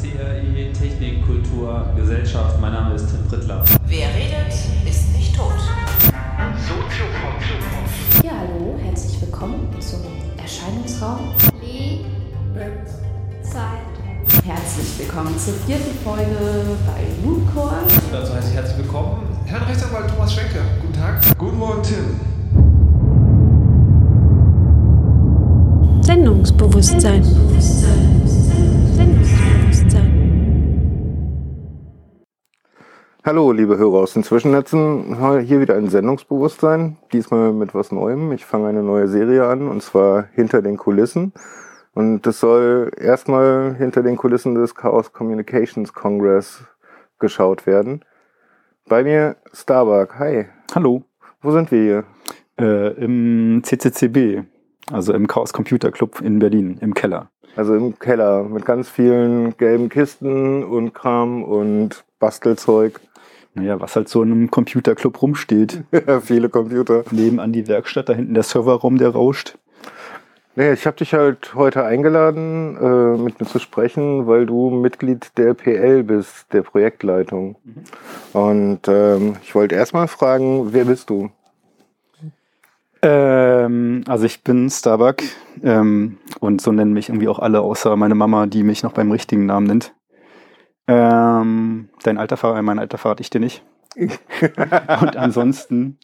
CRI Technik, Kultur, Gesellschaft. Mein Name ist Tim Prittler. Wer redet, ist nicht tot. Ja, hallo, herzlich willkommen zum Erscheinungsraum. Zeit. Herzlich willkommen zur vierten Folge bei Mooncore. Dazu heiße ich herzlich willkommen Herrn Rechtsanwalt Thomas Schwenke. Guten Tag. Guten Morgen, Tim. Sendungsbewusstsein. Sendungsbewusstsein. Hallo, liebe Hörer aus den Zwischennetzen. Hier wieder ein Sendungsbewusstsein. Diesmal mit was Neuem. Ich fange eine neue Serie an und zwar hinter den Kulissen. Und das soll erstmal hinter den Kulissen des Chaos Communications Congress geschaut werden. Bei mir Starbuck. Hi. Hallo, Wo sind wir hier? äh, im CCCB, also im Chaos Computer Club in Berlin, im Keller. Also im Keller mit ganz vielen gelben Kisten und Kram und Bastelzeug. Naja, was halt so in einem Computerclub rumsteht. Viele Computer. Nebenan die Werkstatt, da hinten der Serverraum, der rauscht. Naja, ich habe dich halt heute eingeladen, äh, mit mir zu sprechen, weil du Mitglied der PL bist, der Projektleitung. Und ähm, ich wollte erstmal fragen, wer bist du? Ähm, also ich bin Starbuck ähm, und so nennen mich irgendwie auch alle, außer meine Mama, die mich noch beim richtigen Namen nennt. Ähm, dein alter Fahrer, mein alter verrate ich dir nicht. und ansonsten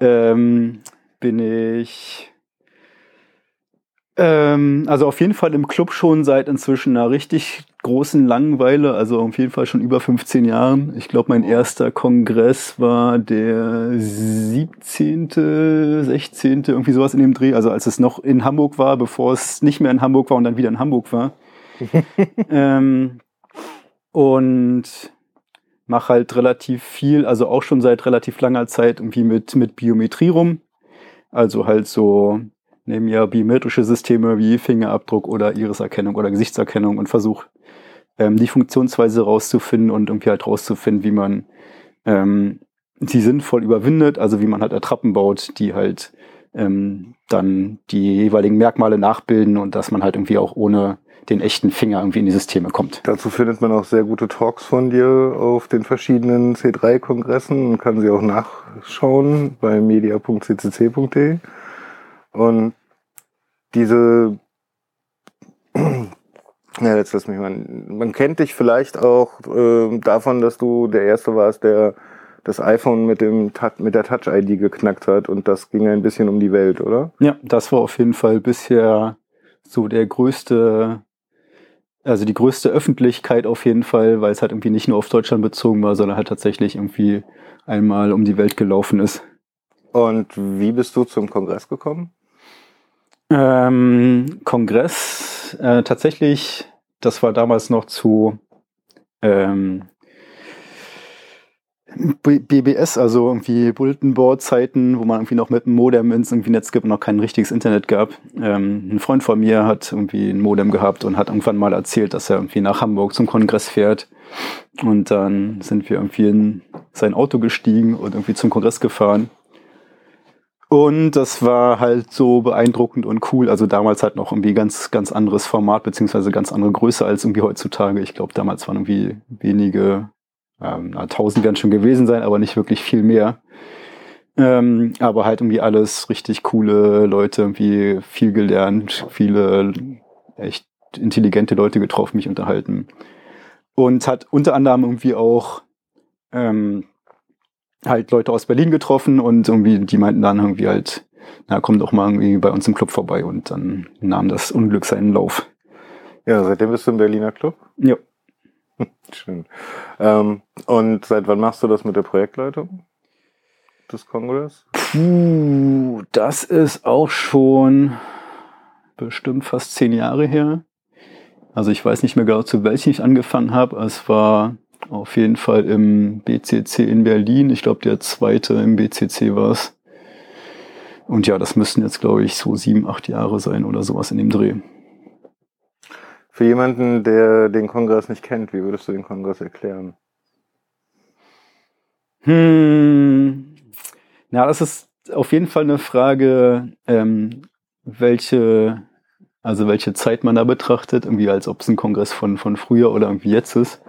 ähm, bin ich ähm, also auf jeden Fall im Club schon seit inzwischen einer richtig großen Langeweile, also auf jeden Fall schon über 15 Jahren. Ich glaube, mein erster Kongress war der 17., 16., irgendwie sowas in dem Dreh, also als es noch in Hamburg war, bevor es nicht mehr in Hamburg war und dann wieder in Hamburg war. ähm, und mache halt relativ viel, also auch schon seit relativ langer Zeit irgendwie mit, mit Biometrie rum. Also halt so nehmen ja biometrische Systeme wie Fingerabdruck oder Iriserkennung oder Gesichtserkennung und versuche ähm, die Funktionsweise rauszufinden und irgendwie halt rauszufinden, wie man ähm, sie sinnvoll überwindet, also wie man halt Attrappen baut, die halt ähm, dann die jeweiligen Merkmale nachbilden und dass man halt irgendwie auch ohne den echten Finger irgendwie in die Systeme kommt. Dazu findet man auch sehr gute Talks von dir auf den verschiedenen C3-Kongressen und kann sie auch nachschauen bei media.ccc.de. Und diese, ja, jetzt lass mich mal, man kennt dich vielleicht auch äh, davon, dass du der Erste warst, der das iPhone mit, dem, mit der Touch-ID geknackt hat und das ging ein bisschen um die Welt, oder? Ja, das war auf jeden Fall bisher so der größte, also die größte Öffentlichkeit auf jeden Fall, weil es halt irgendwie nicht nur auf Deutschland bezogen war, sondern halt tatsächlich irgendwie einmal um die Welt gelaufen ist. Und wie bist du zum Kongress gekommen? Ähm, Kongress, äh, tatsächlich, das war damals noch zu ähm, BBS, also irgendwie Bulletin Board Zeiten, wo man irgendwie noch mit einem Modem ins irgendwie Netz gibt und noch kein richtiges Internet gab. Ähm, ein Freund von mir hat irgendwie ein Modem gehabt und hat irgendwann mal erzählt, dass er irgendwie nach Hamburg zum Kongress fährt. Und dann sind wir irgendwie in sein Auto gestiegen und irgendwie zum Kongress gefahren. Und das war halt so beeindruckend und cool. Also damals halt noch irgendwie ganz, ganz anderes Format, beziehungsweise ganz andere Größe als irgendwie heutzutage. Ich glaube, damals waren irgendwie wenige, ähm, na, tausend werden schon gewesen sein, aber nicht wirklich viel mehr. Ähm, aber halt irgendwie alles richtig coole Leute, irgendwie viel gelernt, viele echt intelligente Leute getroffen, mich unterhalten. Und hat unter anderem irgendwie auch ähm, halt Leute aus Berlin getroffen und irgendwie, die meinten dann irgendwie halt, na komm doch mal irgendwie bei uns im Club vorbei und dann nahm das Unglück seinen Lauf. Ja, seitdem bist du im Berliner Club. Ja. Schön. Ähm, und seit wann machst du das mit der Projektleitung des Kongress? Puh, das ist auch schon bestimmt fast zehn Jahre her. Also ich weiß nicht mehr genau, zu welchem ich angefangen habe. Es war auf jeden Fall im BCC in Berlin. Ich glaube, der zweite im BCC war es. Und ja, das müssten jetzt, glaube ich, so sieben, acht Jahre sein oder sowas in dem Dreh. Für jemanden, der den Kongress nicht kennt, wie würdest du den Kongress erklären? Hm. Na, das ist auf jeden Fall eine Frage, ähm, welche, Also welche Zeit man da betrachtet, irgendwie als ob es ein Kongress von, von früher oder irgendwie jetzt ist.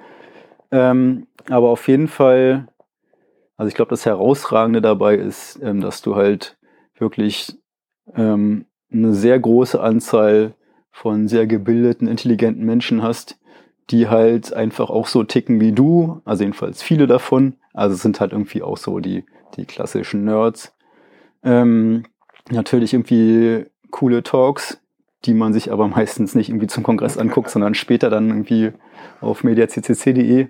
Ähm, aber auf jeden Fall, also ich glaube, das Herausragende dabei ist, ähm, dass du halt wirklich ähm, eine sehr große Anzahl von sehr gebildeten, intelligenten Menschen hast, die halt einfach auch so ticken wie du, also jedenfalls viele davon. Also sind halt irgendwie auch so die, die klassischen Nerds. Ähm, natürlich irgendwie coole Talks, die man sich aber meistens nicht irgendwie zum Kongress anguckt, sondern später dann irgendwie auf mediaccc.de.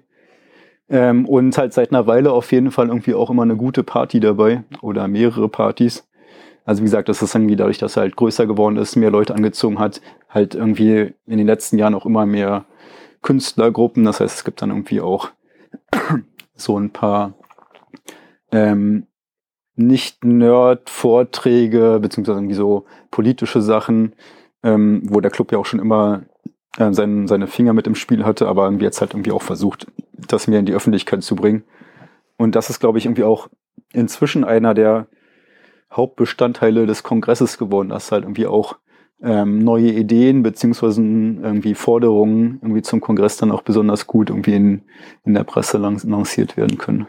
Ähm, und halt seit einer Weile auf jeden Fall irgendwie auch immer eine gute Party dabei oder mehrere Partys. Also wie gesagt, das ist irgendwie dadurch, dass er halt größer geworden ist, mehr Leute angezogen hat, halt irgendwie in den letzten Jahren auch immer mehr Künstlergruppen. Das heißt, es gibt dann irgendwie auch so ein paar ähm, nicht-Nerd-Vorträge, beziehungsweise irgendwie so politische Sachen, ähm, wo der Club ja auch schon immer äh, sein, seine Finger mit im Spiel hatte, aber irgendwie jetzt halt irgendwie auch versucht, das mehr in die Öffentlichkeit zu bringen. Und das ist, glaube ich, irgendwie auch inzwischen einer der Hauptbestandteile des Kongresses geworden, dass halt irgendwie auch ähm, neue Ideen beziehungsweise irgendwie Forderungen irgendwie zum Kongress dann auch besonders gut irgendwie in, in der Presse lanciert werden können.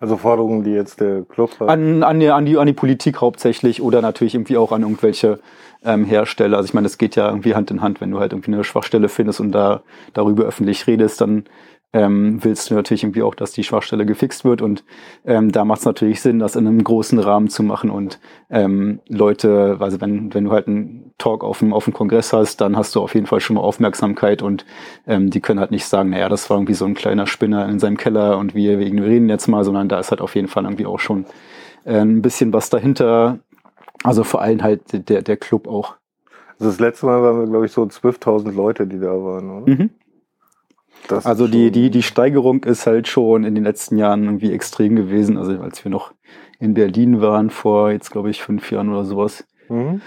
Also Forderungen, die jetzt der Club hat? An, an, die, an, die, an die Politik hauptsächlich oder natürlich irgendwie auch an irgendwelche ähm, Hersteller. Also ich meine, das geht ja irgendwie Hand in Hand, wenn du halt irgendwie eine Schwachstelle findest und da darüber öffentlich redest, dann ähm, willst du natürlich irgendwie auch, dass die Schwachstelle gefixt wird. Und ähm, da macht es natürlich Sinn, das in einem großen Rahmen zu machen und ähm, Leute, also wenn, wenn du halt einen Talk auf dem, auf dem Kongress hast, dann hast du auf jeden Fall schon mal Aufmerksamkeit und ähm, die können halt nicht sagen, naja, das war irgendwie so ein kleiner Spinner in seinem Keller und wir, wir ignorieren jetzt mal, sondern da ist halt auf jeden Fall irgendwie auch schon äh, ein bisschen was dahinter. Also vor allem halt der, der Club auch. Also das letzte Mal waren wir, glaube ich, so 12.000 Leute, die da waren, oder? Mhm. Das also die, die, die Steigerung ist halt schon in den letzten Jahren irgendwie extrem gewesen. Also als wir noch in Berlin waren, vor jetzt glaube ich fünf Jahren oder sowas, mhm.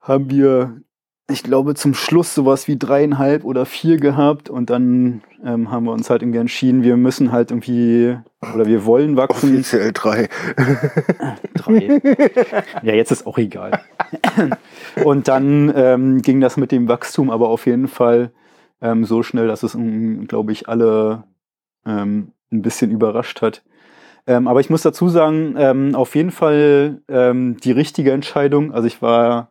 haben wir, ich glaube, zum Schluss sowas wie dreieinhalb oder vier gehabt und dann ähm, haben wir uns halt irgendwie entschieden, wir müssen halt irgendwie oder wir wollen wachsen. Offiziell drei. drei. Ja, jetzt ist auch egal. und dann ähm, ging das mit dem Wachstum aber auf jeden Fall ähm, so schnell, dass es, ähm, glaube ich, alle ähm, ein bisschen überrascht hat. Ähm, aber ich muss dazu sagen, ähm, auf jeden Fall ähm, die richtige Entscheidung. Also ich war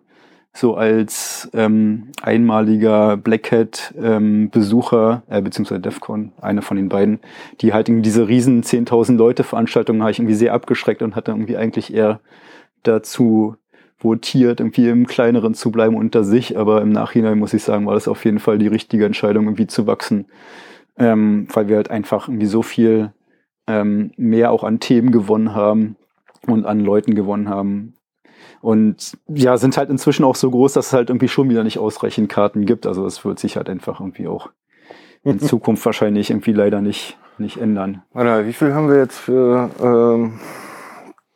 so als ähm, einmaliger Black Hat ähm, Besucher, äh, beziehungsweise DEFCON, eine von den beiden, die halt irgendwie diese riesen 10.000 Leute Veranstaltungen habe ich irgendwie sehr abgeschreckt und hatte irgendwie eigentlich eher dazu votiert, irgendwie im Kleineren zu bleiben unter sich. Aber im Nachhinein muss ich sagen, war das auf jeden Fall die richtige Entscheidung, irgendwie zu wachsen. Ähm, weil wir halt einfach irgendwie so viel ähm, mehr auch an Themen gewonnen haben und an Leuten gewonnen haben. Und ja, sind halt inzwischen auch so groß, dass es halt irgendwie schon wieder nicht ausreichend Karten gibt. Also es wird sich halt einfach irgendwie auch in Zukunft wahrscheinlich irgendwie leider nicht, nicht ändern. Warte, wie viel haben wir jetzt für ähm,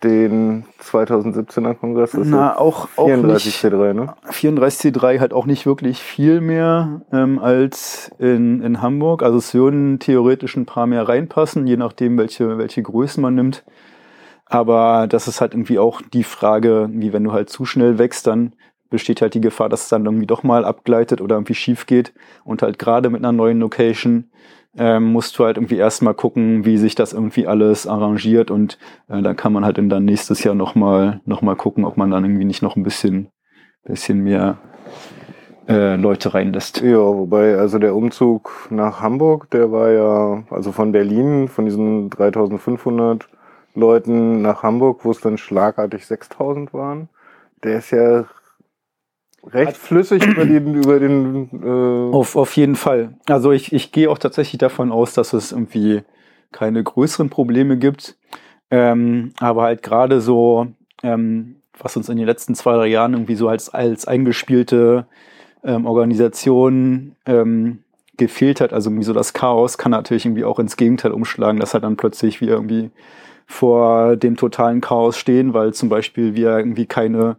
den 2017er Kongress. Das Na, auch, 34 auch C3, ne? 34 C3 halt auch nicht wirklich viel mehr ähm, als in, in Hamburg. Also es würden theoretisch ein paar mehr reinpassen, je nachdem, welche, welche Größen man nimmt. Aber das ist halt irgendwie auch die Frage, wie wenn du halt zu schnell wächst, dann besteht halt die Gefahr, dass es dann irgendwie doch mal abgleitet oder irgendwie schief geht. Und halt gerade mit einer neuen Location ähm, musst du halt irgendwie erstmal gucken, wie sich das irgendwie alles arrangiert und äh, dann kann man halt dann nächstes Jahr nochmal noch mal gucken, ob man dann irgendwie nicht noch ein bisschen, bisschen mehr äh, Leute reinlässt. Ja, wobei, also der Umzug nach Hamburg, der war ja, also von Berlin, von diesen 3500 Leuten nach Hamburg, wo es dann schlagartig 6000 waren, der ist ja recht flüssig über den, über den äh auf, auf jeden Fall. Also ich, ich gehe auch tatsächlich davon aus, dass es irgendwie keine größeren Probleme gibt. Ähm, aber halt gerade so, ähm, was uns in den letzten zwei, drei Jahren irgendwie so als, als eingespielte ähm, Organisation ähm, gefehlt hat, also irgendwie so das Chaos, kann natürlich irgendwie auch ins Gegenteil umschlagen, dass halt dann plötzlich wir irgendwie vor dem totalen Chaos stehen, weil zum Beispiel wir irgendwie keine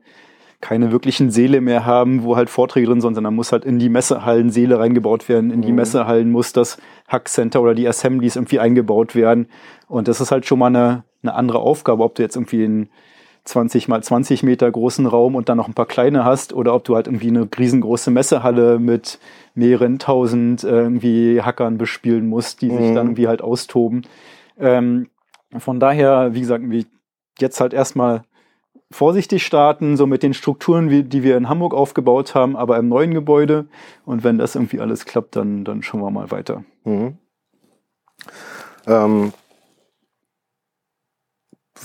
keine wirklichen Seele mehr haben, wo halt Vorträge drin sind, sondern muss halt in die Messehallen Seele reingebaut werden. In die mhm. Messehallen muss das Hackcenter oder die Assemblies irgendwie eingebaut werden. Und das ist halt schon mal eine, eine andere Aufgabe, ob du jetzt irgendwie ein 20 mal 20 Meter großen Raum und dann noch ein paar kleine hast oder ob du halt irgendwie eine riesengroße Messehalle mit mehreren tausend äh, irgendwie Hackern bespielen musst, die sich Mhm. dann irgendwie halt austoben. Ähm, von daher, wie gesagt, jetzt halt erstmal vorsichtig starten, so mit den Strukturen, wie, die wir in Hamburg aufgebaut haben, aber im neuen Gebäude. Und wenn das irgendwie alles klappt, dann, dann schauen wir mal weiter. Mhm. Ähm,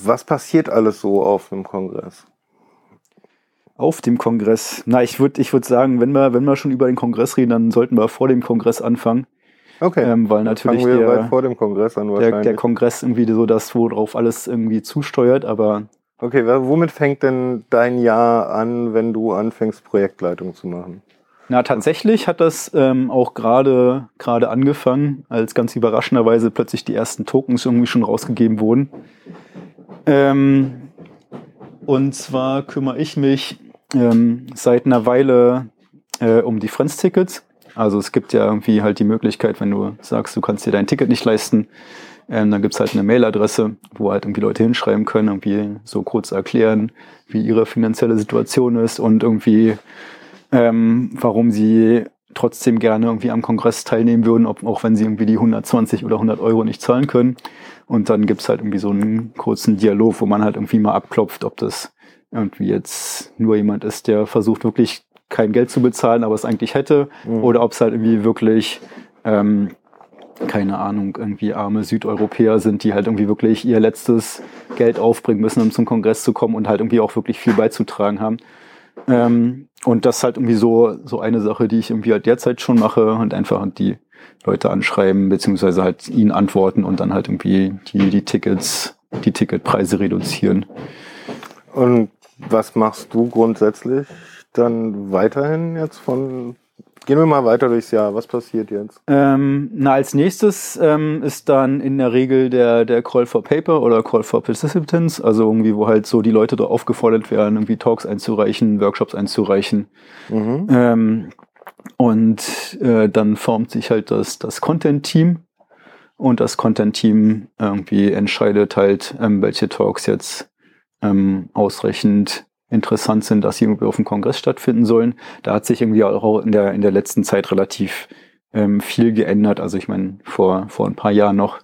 was passiert alles so auf einem Kongress? Auf dem Kongress. Na, ich würde ich würd sagen, wenn wir, wenn wir schon über den Kongress reden, dann sollten wir vor dem Kongress anfangen. Okay. Ähm, weil natürlich der, der Kongress irgendwie so das, worauf alles irgendwie zusteuert, aber okay, womit fängt denn dein Jahr an, wenn du anfängst, Projektleitung zu machen? Na, tatsächlich hat das ähm, auch gerade gerade angefangen, als ganz überraschenderweise plötzlich die ersten Tokens irgendwie schon rausgegeben wurden. Ähm, und zwar kümmere ich mich ähm, seit einer Weile äh, um die Friends-Tickets. Also es gibt ja irgendwie halt die Möglichkeit, wenn du sagst, du kannst dir dein Ticket nicht leisten, ähm, dann gibt's halt eine Mailadresse, wo halt irgendwie Leute hinschreiben können, irgendwie so kurz erklären, wie ihre finanzielle Situation ist und irgendwie ähm, warum sie trotzdem gerne irgendwie am Kongress teilnehmen würden, ob, auch wenn sie irgendwie die 120 oder 100 Euro nicht zahlen können. Und dann gibt's halt irgendwie so einen kurzen Dialog, wo man halt irgendwie mal abklopft, ob das irgendwie jetzt nur jemand ist, der versucht wirklich kein Geld zu bezahlen, aber es eigentlich hätte, Mhm. oder ob es halt irgendwie wirklich ähm, keine Ahnung, irgendwie arme Südeuropäer sind, die halt irgendwie wirklich ihr letztes Geld aufbringen müssen, um zum Kongress zu kommen und halt irgendwie auch wirklich viel beizutragen haben. Ähm, und das ist halt irgendwie so, so eine Sache, die ich irgendwie halt derzeit schon mache und einfach die Leute anschreiben, beziehungsweise halt ihnen antworten und dann halt irgendwie die, die Tickets, die Ticketpreise reduzieren. Und was machst du grundsätzlich dann weiterhin jetzt von. Gehen wir mal weiter durchs Jahr. Was passiert jetzt? Ähm, na, als nächstes ähm, ist dann in der Regel der, der Call for Paper oder Call for Participants, also irgendwie, wo halt so die Leute da aufgefordert werden, irgendwie Talks einzureichen, Workshops einzureichen. Mhm. Ähm, und äh, dann formt sich halt das, das Content-Team. Und das Content-Team irgendwie entscheidet halt, ähm, welche Talks jetzt ähm, ausreichend interessant sind, dass sie irgendwie auf dem Kongress stattfinden sollen. Da hat sich irgendwie auch in der, in der letzten Zeit relativ ähm, viel geändert. Also ich meine, vor, vor ein paar Jahren noch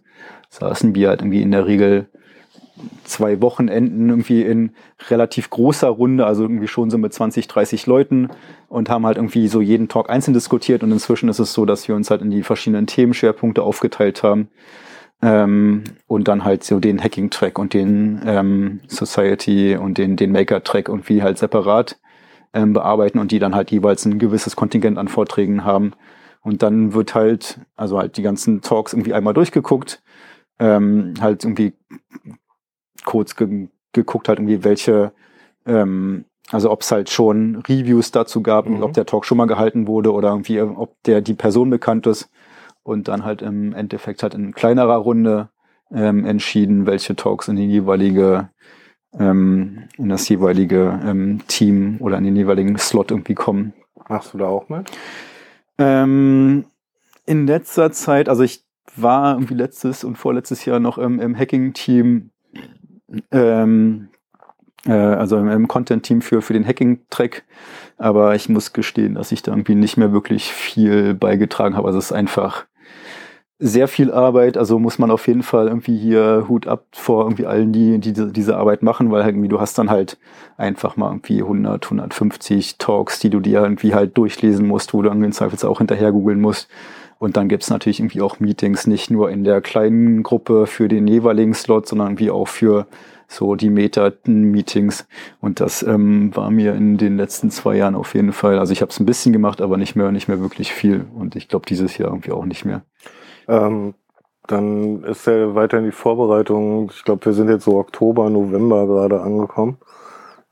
saßen wir halt irgendwie in der Regel zwei Wochenenden irgendwie in relativ großer Runde, also irgendwie schon so mit 20, 30 Leuten und haben halt irgendwie so jeden Talk einzeln diskutiert und inzwischen ist es so, dass wir uns halt in die verschiedenen Themenschwerpunkte aufgeteilt haben ähm, und dann halt so den Hacking-Track und den ähm, Society und den, den Maker-Track irgendwie halt separat ähm, bearbeiten und die dann halt jeweils ein gewisses Kontingent an Vorträgen haben und dann wird halt, also halt die ganzen Talks irgendwie einmal durchgeguckt, ähm, halt irgendwie kurz ge geguckt halt irgendwie, welche, ähm, also ob es halt schon Reviews dazu gab, Mhm. ob der Talk schon mal gehalten wurde oder irgendwie, ob der die Person bekannt ist und dann halt im Endeffekt halt in kleinerer Runde ähm, entschieden, welche Talks in die jeweilige ähm, in das jeweilige ähm, Team oder in den jeweiligen Slot irgendwie kommen. Machst du da auch mit? Ähm, in letzter Zeit, also ich war irgendwie letztes und vorletztes Jahr noch im, im Hacking-Team, ähm, äh, also im, im Content-Team für, für den Hacking-Track. Aber ich muss gestehen, dass ich da irgendwie nicht mehr wirklich viel beigetragen habe. Also es ist einfach sehr viel Arbeit, also muss man auf jeden Fall irgendwie hier Hut ab vor irgendwie allen, die, die diese, Arbeit machen, weil irgendwie du hast dann halt einfach mal irgendwie 100, 150 Talks, die du dir irgendwie halt durchlesen musst, wo du irgendwie im Zweifelsfall auch hinterher googeln musst. Und dann gibt's natürlich irgendwie auch Meetings, nicht nur in der kleinen Gruppe für den jeweiligen Slot, sondern irgendwie auch für so die Meta-Meetings. Und das ähm, war mir in den letzten zwei Jahren auf jeden Fall. Also ich habe es ein bisschen gemacht, aber nicht mehr, nicht mehr wirklich viel. Und ich glaube dieses Jahr irgendwie auch nicht mehr. Ähm, dann ist ja weiterhin die Vorbereitung. Ich glaube, wir sind jetzt so Oktober, November gerade angekommen.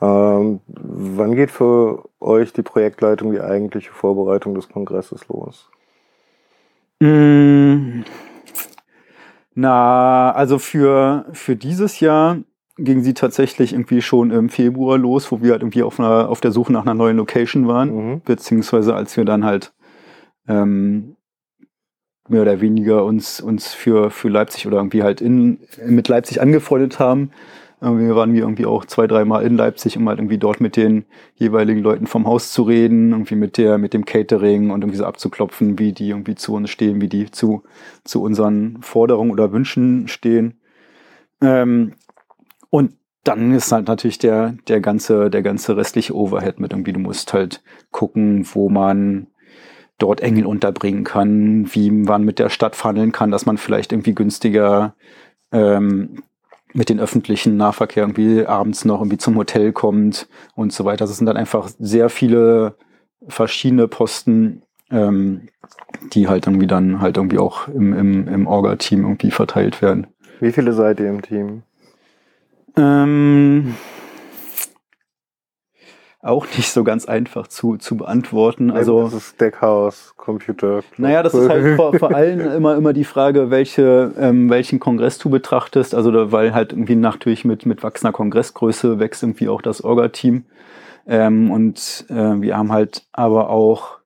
Ähm, wann geht für euch die Projektleitung, die eigentliche Vorbereitung des Kongresses los? Mm, Na, also für, für dieses Jahr ging sie tatsächlich irgendwie schon im Februar los, wo wir halt irgendwie auf, einer, auf der Suche nach einer neuen Location waren, Mhm. beziehungsweise als wir dann halt ähm, mehr oder weniger uns, uns für, für Leipzig oder irgendwie halt in, mit Leipzig angefreundet haben, Irgendwie waren wir irgendwie auch zwei, dreimal in Leipzig, um halt irgendwie dort mit den jeweiligen Leuten vom Haus zu reden, irgendwie mit der, mit dem Catering und irgendwie so abzuklopfen, wie die irgendwie zu uns stehen, wie die zu, zu unseren Forderungen oder Wünschen stehen. Ähm, und dann ist halt natürlich der, der ganze, der ganze restliche Overhead mit irgendwie, du musst halt gucken, wo man dort Engel unterbringen kann, wie man mit der Stadt verhandeln kann, dass man vielleicht irgendwie günstiger ähm, mit den öffentlichen Nahverkehr irgendwie abends noch irgendwie zum Hotel kommt und so weiter. Das sind dann einfach sehr viele verschiedene Posten, ähm, die halt irgendwie dann halt irgendwie auch im, im, im Orga-Team irgendwie verteilt werden. Wie viele seid ihr im Team? Ähm, auch nicht so ganz einfach zu, zu beantworten. Also, das ist Deckhaus, Computer. naja, das ist halt vor, vor allem immer, immer die Frage, welche, ähm, welchen Kongress du betrachtest. Also, da, weil halt irgendwie natürlich mit, mit wachsender Kongressgröße wächst irgendwie auch das Orga-Team. Ähm, und äh, wir haben halt aber auch,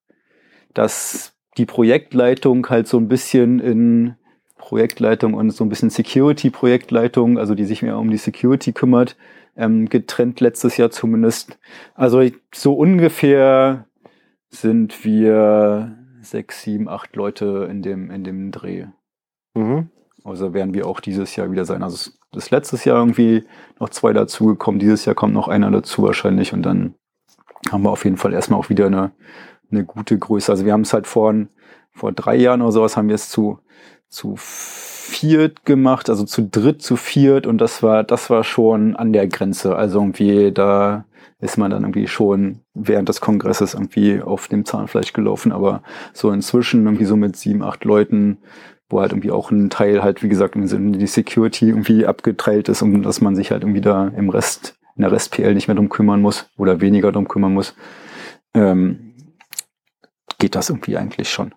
dass die Projektleitung halt so ein bisschen in Projektleitung und so ein bisschen Security-Projektleitung, also die sich mehr um die Security kümmert, ähm, getrennt letztes Jahr zumindest. Also so ungefähr sind wir sechs, sieben, acht Leute in dem, in dem Dreh. Mhm. Also werden wir auch dieses Jahr wieder sein. Also ist letztes Jahr irgendwie noch zwei dazugekommen. Dieses Jahr kommt noch einer dazu wahrscheinlich und dann haben wir auf jeden Fall erstmal auch wieder eine, eine gute Größe. Also wir haben es halt vor, vor drei Jahren oder sowas haben wir es zu, zu viert gemacht, also zu dritt, zu viert und das war, das war schon an der Grenze. Also irgendwie da ist man dann irgendwie schon während des Kongresses irgendwie auf dem Zahnfleisch gelaufen, aber so inzwischen irgendwie so mit sieben, acht Leuten, wo halt irgendwie auch ein Teil halt, wie gesagt, in die Security irgendwie abgeteilt ist und dass man sich halt irgendwie da im Rest, in der Rest-PL nicht mehr drum kümmern muss oder weniger drum kümmern muss, ähm, geht das irgendwie eigentlich schon.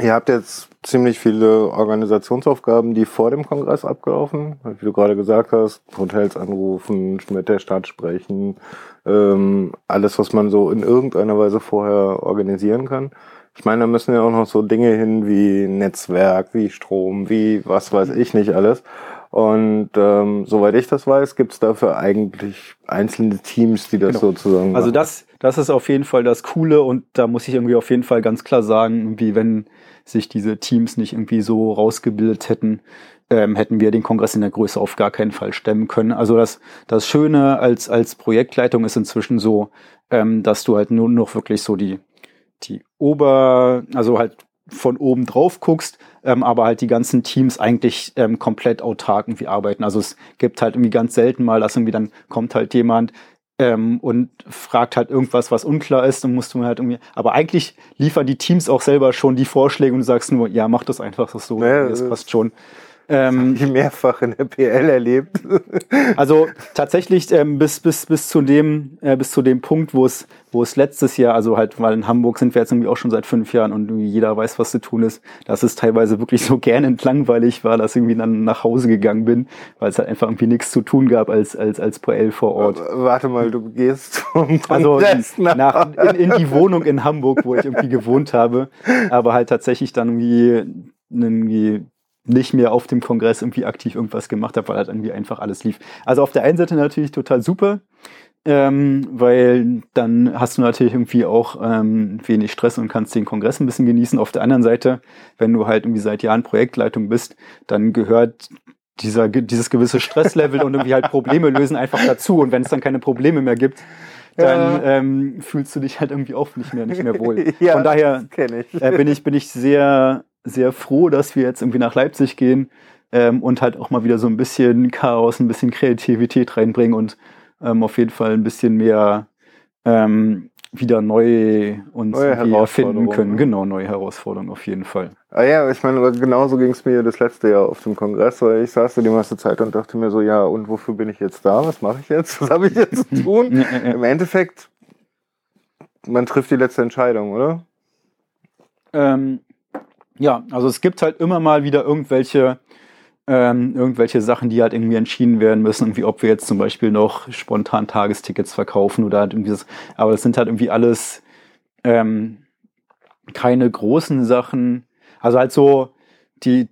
Ihr habt jetzt ziemlich viele Organisationsaufgaben, die vor dem Kongress abgelaufen, wie du gerade gesagt hast, Hotels anrufen, mit der Stadt sprechen, ähm, alles, was man so in irgendeiner Weise vorher organisieren kann. Ich meine, da müssen ja auch noch so Dinge hin wie Netzwerk, wie Strom, wie was weiß ich nicht alles. Und ähm, soweit ich das weiß, gibt es dafür eigentlich einzelne Teams, die das genau. sozusagen. Also das, das ist auf jeden Fall das Coole und da muss ich irgendwie auf jeden Fall ganz klar sagen, wie wenn sich diese Teams nicht irgendwie so rausgebildet hätten, ähm, hätten wir den Kongress in der Größe auf gar keinen Fall stemmen können. Also das, das Schöne als, als Projektleitung ist inzwischen so, ähm, dass du halt nur noch wirklich so die, die Ober, also halt von oben drauf guckst, ähm, aber halt die ganzen Teams eigentlich ähm, komplett autark irgendwie arbeiten. Also es gibt halt irgendwie ganz selten mal, dass irgendwie dann kommt halt jemand ähm, und fragt halt irgendwas, was unklar ist und musst du halt irgendwie, aber eigentlich liefern die Teams auch selber schon die Vorschläge und du sagst nur, ja, mach das einfach so, naja, das passt schon. Ähm, ich mehrfach in der PL erlebt. also tatsächlich ähm, bis, bis, bis, zu dem, äh, bis zu dem Punkt, wo es, wo es letztes Jahr, also halt, weil in Hamburg sind wir jetzt irgendwie auch schon seit fünf Jahren und jeder weiß, was zu tun ist, dass es teilweise wirklich so gern langweilig war, dass ich irgendwie dann nach Hause gegangen bin, weil es halt einfach irgendwie nichts zu tun gab als, als, als PL vor Ort. Warte mal, du gehst zum also nach, nach in, in die Wohnung in Hamburg, wo ich irgendwie gewohnt habe, aber halt tatsächlich dann irgendwie irgendwie nicht mehr auf dem Kongress irgendwie aktiv irgendwas gemacht habe, weil halt irgendwie einfach alles lief. Also auf der einen Seite natürlich total super, ähm, weil dann hast du natürlich irgendwie auch ähm, wenig Stress und kannst den Kongress ein bisschen genießen. Auf der anderen Seite, wenn du halt irgendwie seit Jahren Projektleitung bist, dann gehört dieser, dieses gewisse Stresslevel und irgendwie halt Probleme lösen einfach dazu. Und wenn es dann keine Probleme mehr gibt, dann ja. ähm, fühlst du dich halt irgendwie auch nicht mehr, nicht mehr wohl. ja, Von daher ich. Äh, bin ich bin ich sehr sehr froh, dass wir jetzt irgendwie nach Leipzig gehen ähm, und halt auch mal wieder so ein bisschen Chaos, ein bisschen Kreativität reinbringen und ähm, auf jeden Fall ein bisschen mehr ähm, wieder neu uns neue finden können. Genau, neue Herausforderungen auf jeden Fall. Ah ja, ich meine, genauso ging es mir das letzte Jahr auf dem Kongress, weil ich saß da die meiste Zeit und dachte mir so, ja, und wofür bin ich jetzt da? Was mache ich jetzt? Was habe ich jetzt zu tun? Im Endeffekt, man trifft die letzte Entscheidung, oder? Ähm, ja, also es gibt halt immer mal wieder irgendwelche, ähm, irgendwelche Sachen, die halt irgendwie entschieden werden müssen, irgendwie ob wir jetzt zum Beispiel noch spontan Tagestickets verkaufen oder halt irgendwie das, aber das sind halt irgendwie alles ähm, keine großen Sachen. Also halt so die,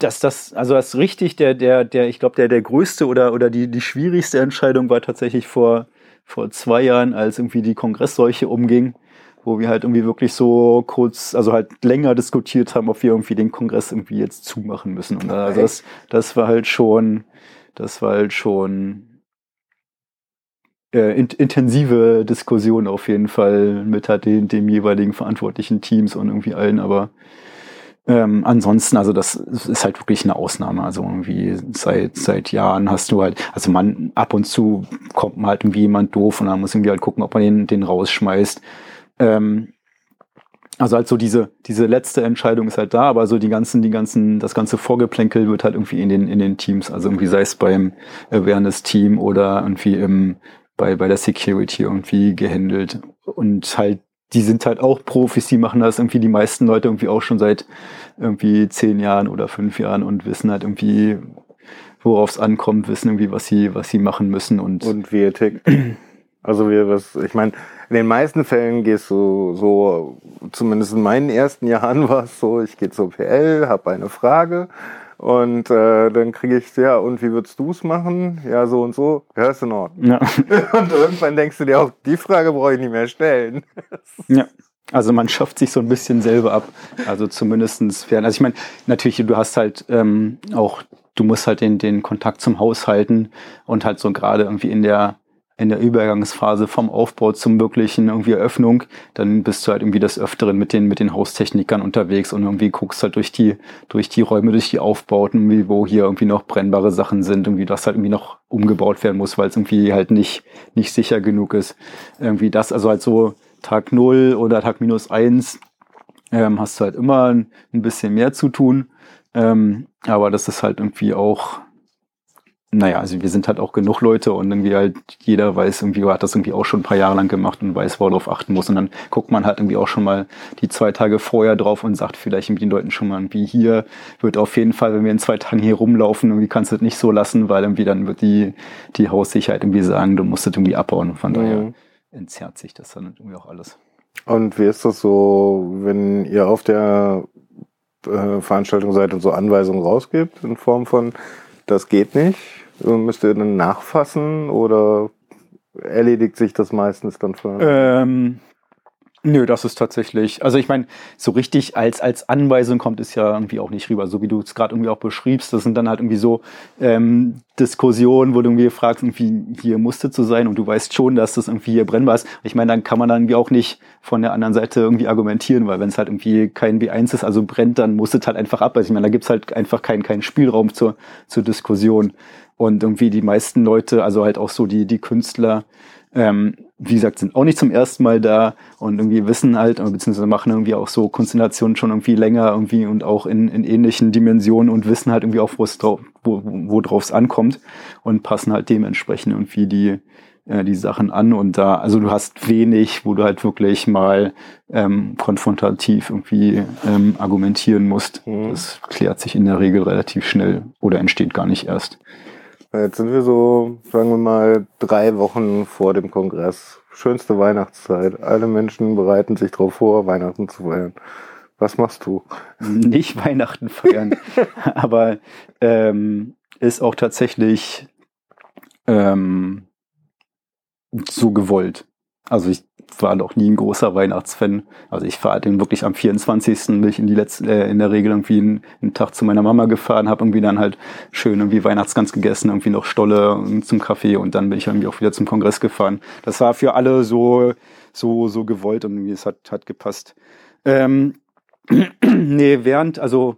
dass das, also das richtig, der, der, der, ich glaube, der, der größte oder, oder die, die schwierigste Entscheidung war tatsächlich vor, vor zwei Jahren, als irgendwie die Kongressseuche umging, wo wir halt irgendwie wirklich so kurz, also halt länger diskutiert haben, ob wir irgendwie den Kongress irgendwie jetzt zumachen müssen. Und also das, das war halt schon, das war halt schon äh, in, intensive Diskussion auf jeden Fall mit halt den, dem jeweiligen verantwortlichen Teams und irgendwie allen, aber ähm, ansonsten, also das ist halt wirklich eine Ausnahme. Also irgendwie seit seit Jahren hast du halt, also man ab und zu kommt man halt irgendwie jemand doof und dann muss irgendwie halt gucken, ob man den den rausschmeißt. Ähm, also halt so diese diese letzte Entscheidung ist halt da, aber so die ganzen die ganzen das ganze Vorgeplänkel wird halt irgendwie in den in den Teams, also irgendwie sei es beim Awareness Team oder irgendwie im bei bei der Security irgendwie gehandelt und halt die sind halt auch Profis, die machen das irgendwie die meisten Leute irgendwie auch schon seit irgendwie zehn Jahren oder fünf Jahren und wissen halt irgendwie, worauf es ankommt, wissen irgendwie, was sie, was sie machen müssen und. Und wie ihr tickt. Also wir was, ich meine, in den meisten Fällen gehst du so, zumindest in meinen ersten Jahren war es so, ich gehe zur PL, habe eine Frage und äh, dann kriege ich, ja, und wie würdest du es machen? Ja, so und so. Ja, ist in Ordnung. Ja. Und irgendwann denkst du dir auch, die Frage brauche ich nicht mehr stellen. Ja. Also man schafft sich so ein bisschen selber ab. Also zumindestens werden. Also ich meine, natürlich, du hast halt ähm, auch, du musst halt den, den Kontakt zum Haus halten und halt so gerade irgendwie in der in der Übergangsphase vom Aufbau zum wirklichen irgendwie Eröffnung, dann bist du halt irgendwie des Öfteren mit den, mit den Haustechnikern unterwegs und irgendwie guckst halt durch die, durch die Räume, durch die Aufbauten, wie, wo hier irgendwie noch brennbare Sachen sind, irgendwie, das halt irgendwie noch umgebaut werden muss, weil es irgendwie halt nicht, nicht sicher genug ist. Irgendwie das, also halt so Tag null oder Tag minus eins ähm, hast du halt immer ein, ein bisschen mehr zu tun. Ähm, aber das ist halt irgendwie auch, naja, also wir sind halt auch genug Leute und irgendwie halt jeder weiß irgendwie, hat das irgendwie auch schon ein paar Jahre lang gemacht und weiß, worauf achten muss. Und dann guckt man halt irgendwie auch schon mal die zwei Tage vorher drauf und sagt vielleicht mit den Leuten schon mal irgendwie hier wird auf jeden Fall, wenn wir in zwei Tagen hier rumlaufen, irgendwie kannst du das nicht so lassen, weil irgendwie dann wird die, die Haussicherheit irgendwie sagen, du musst das irgendwie abbauen. Von daher mhm. entzerrt sich das dann irgendwie auch alles. Und wie ist das so, wenn ihr auf der äh, Veranstaltung seid und so Anweisungen rausgibt in Form von das geht nicht? Müsst ihr dann nachfassen oder erledigt sich das meistens dann von? Ähm, nö, das ist tatsächlich, also ich meine, so richtig als, als Anweisung kommt es ja irgendwie auch nicht rüber, so wie du es gerade irgendwie auch beschriebst. Das sind dann halt irgendwie so ähm, Diskussionen, wo du irgendwie fragst, irgendwie hier musste zu sein und du weißt schon, dass das irgendwie hier brennbar ist. Ich meine, dann kann man dann irgendwie auch nicht von der anderen Seite irgendwie argumentieren, weil wenn es halt irgendwie kein B1 ist, also brennt, dann muss es halt einfach ab. Also ich meine, da gibt's halt einfach keinen keinen Spielraum zur, zur Diskussion. Und irgendwie die meisten Leute, also halt auch so die, die Künstler, ähm, wie gesagt, sind auch nicht zum ersten Mal da und irgendwie wissen halt, beziehungsweise machen irgendwie auch so Konstellationen schon irgendwie länger irgendwie und auch in, in ähnlichen Dimensionen und wissen halt irgendwie auch, wo es drauf, wo, wo drauf es ankommt und passen halt dementsprechend irgendwie die, äh, die Sachen an und da, also du hast wenig, wo du halt wirklich mal ähm, konfrontativ irgendwie ähm, argumentieren musst. Mhm. Das klärt sich in der Regel relativ schnell oder entsteht gar nicht erst. Jetzt sind wir so, sagen wir mal, drei Wochen vor dem Kongress. Schönste Weihnachtszeit. Alle Menschen bereiten sich darauf vor, Weihnachten zu feiern. Was machst du? Nicht Weihnachten feiern, aber ähm, ist auch tatsächlich ähm, so gewollt. Also ich war noch nie ein großer Weihnachtsfan. Also ich fahre den wirklich am 24. bin ich in die letzte, äh, in der Regel irgendwie einen, einen Tag zu meiner Mama gefahren, habe irgendwie dann halt schön irgendwie Weihnachtsgans gegessen, irgendwie noch Stolle zum Kaffee und dann bin ich irgendwie auch wieder zum Kongress gefahren. Das war für alle so so so gewollt und irgendwie es hat hat gepasst. Ähm, nee, während also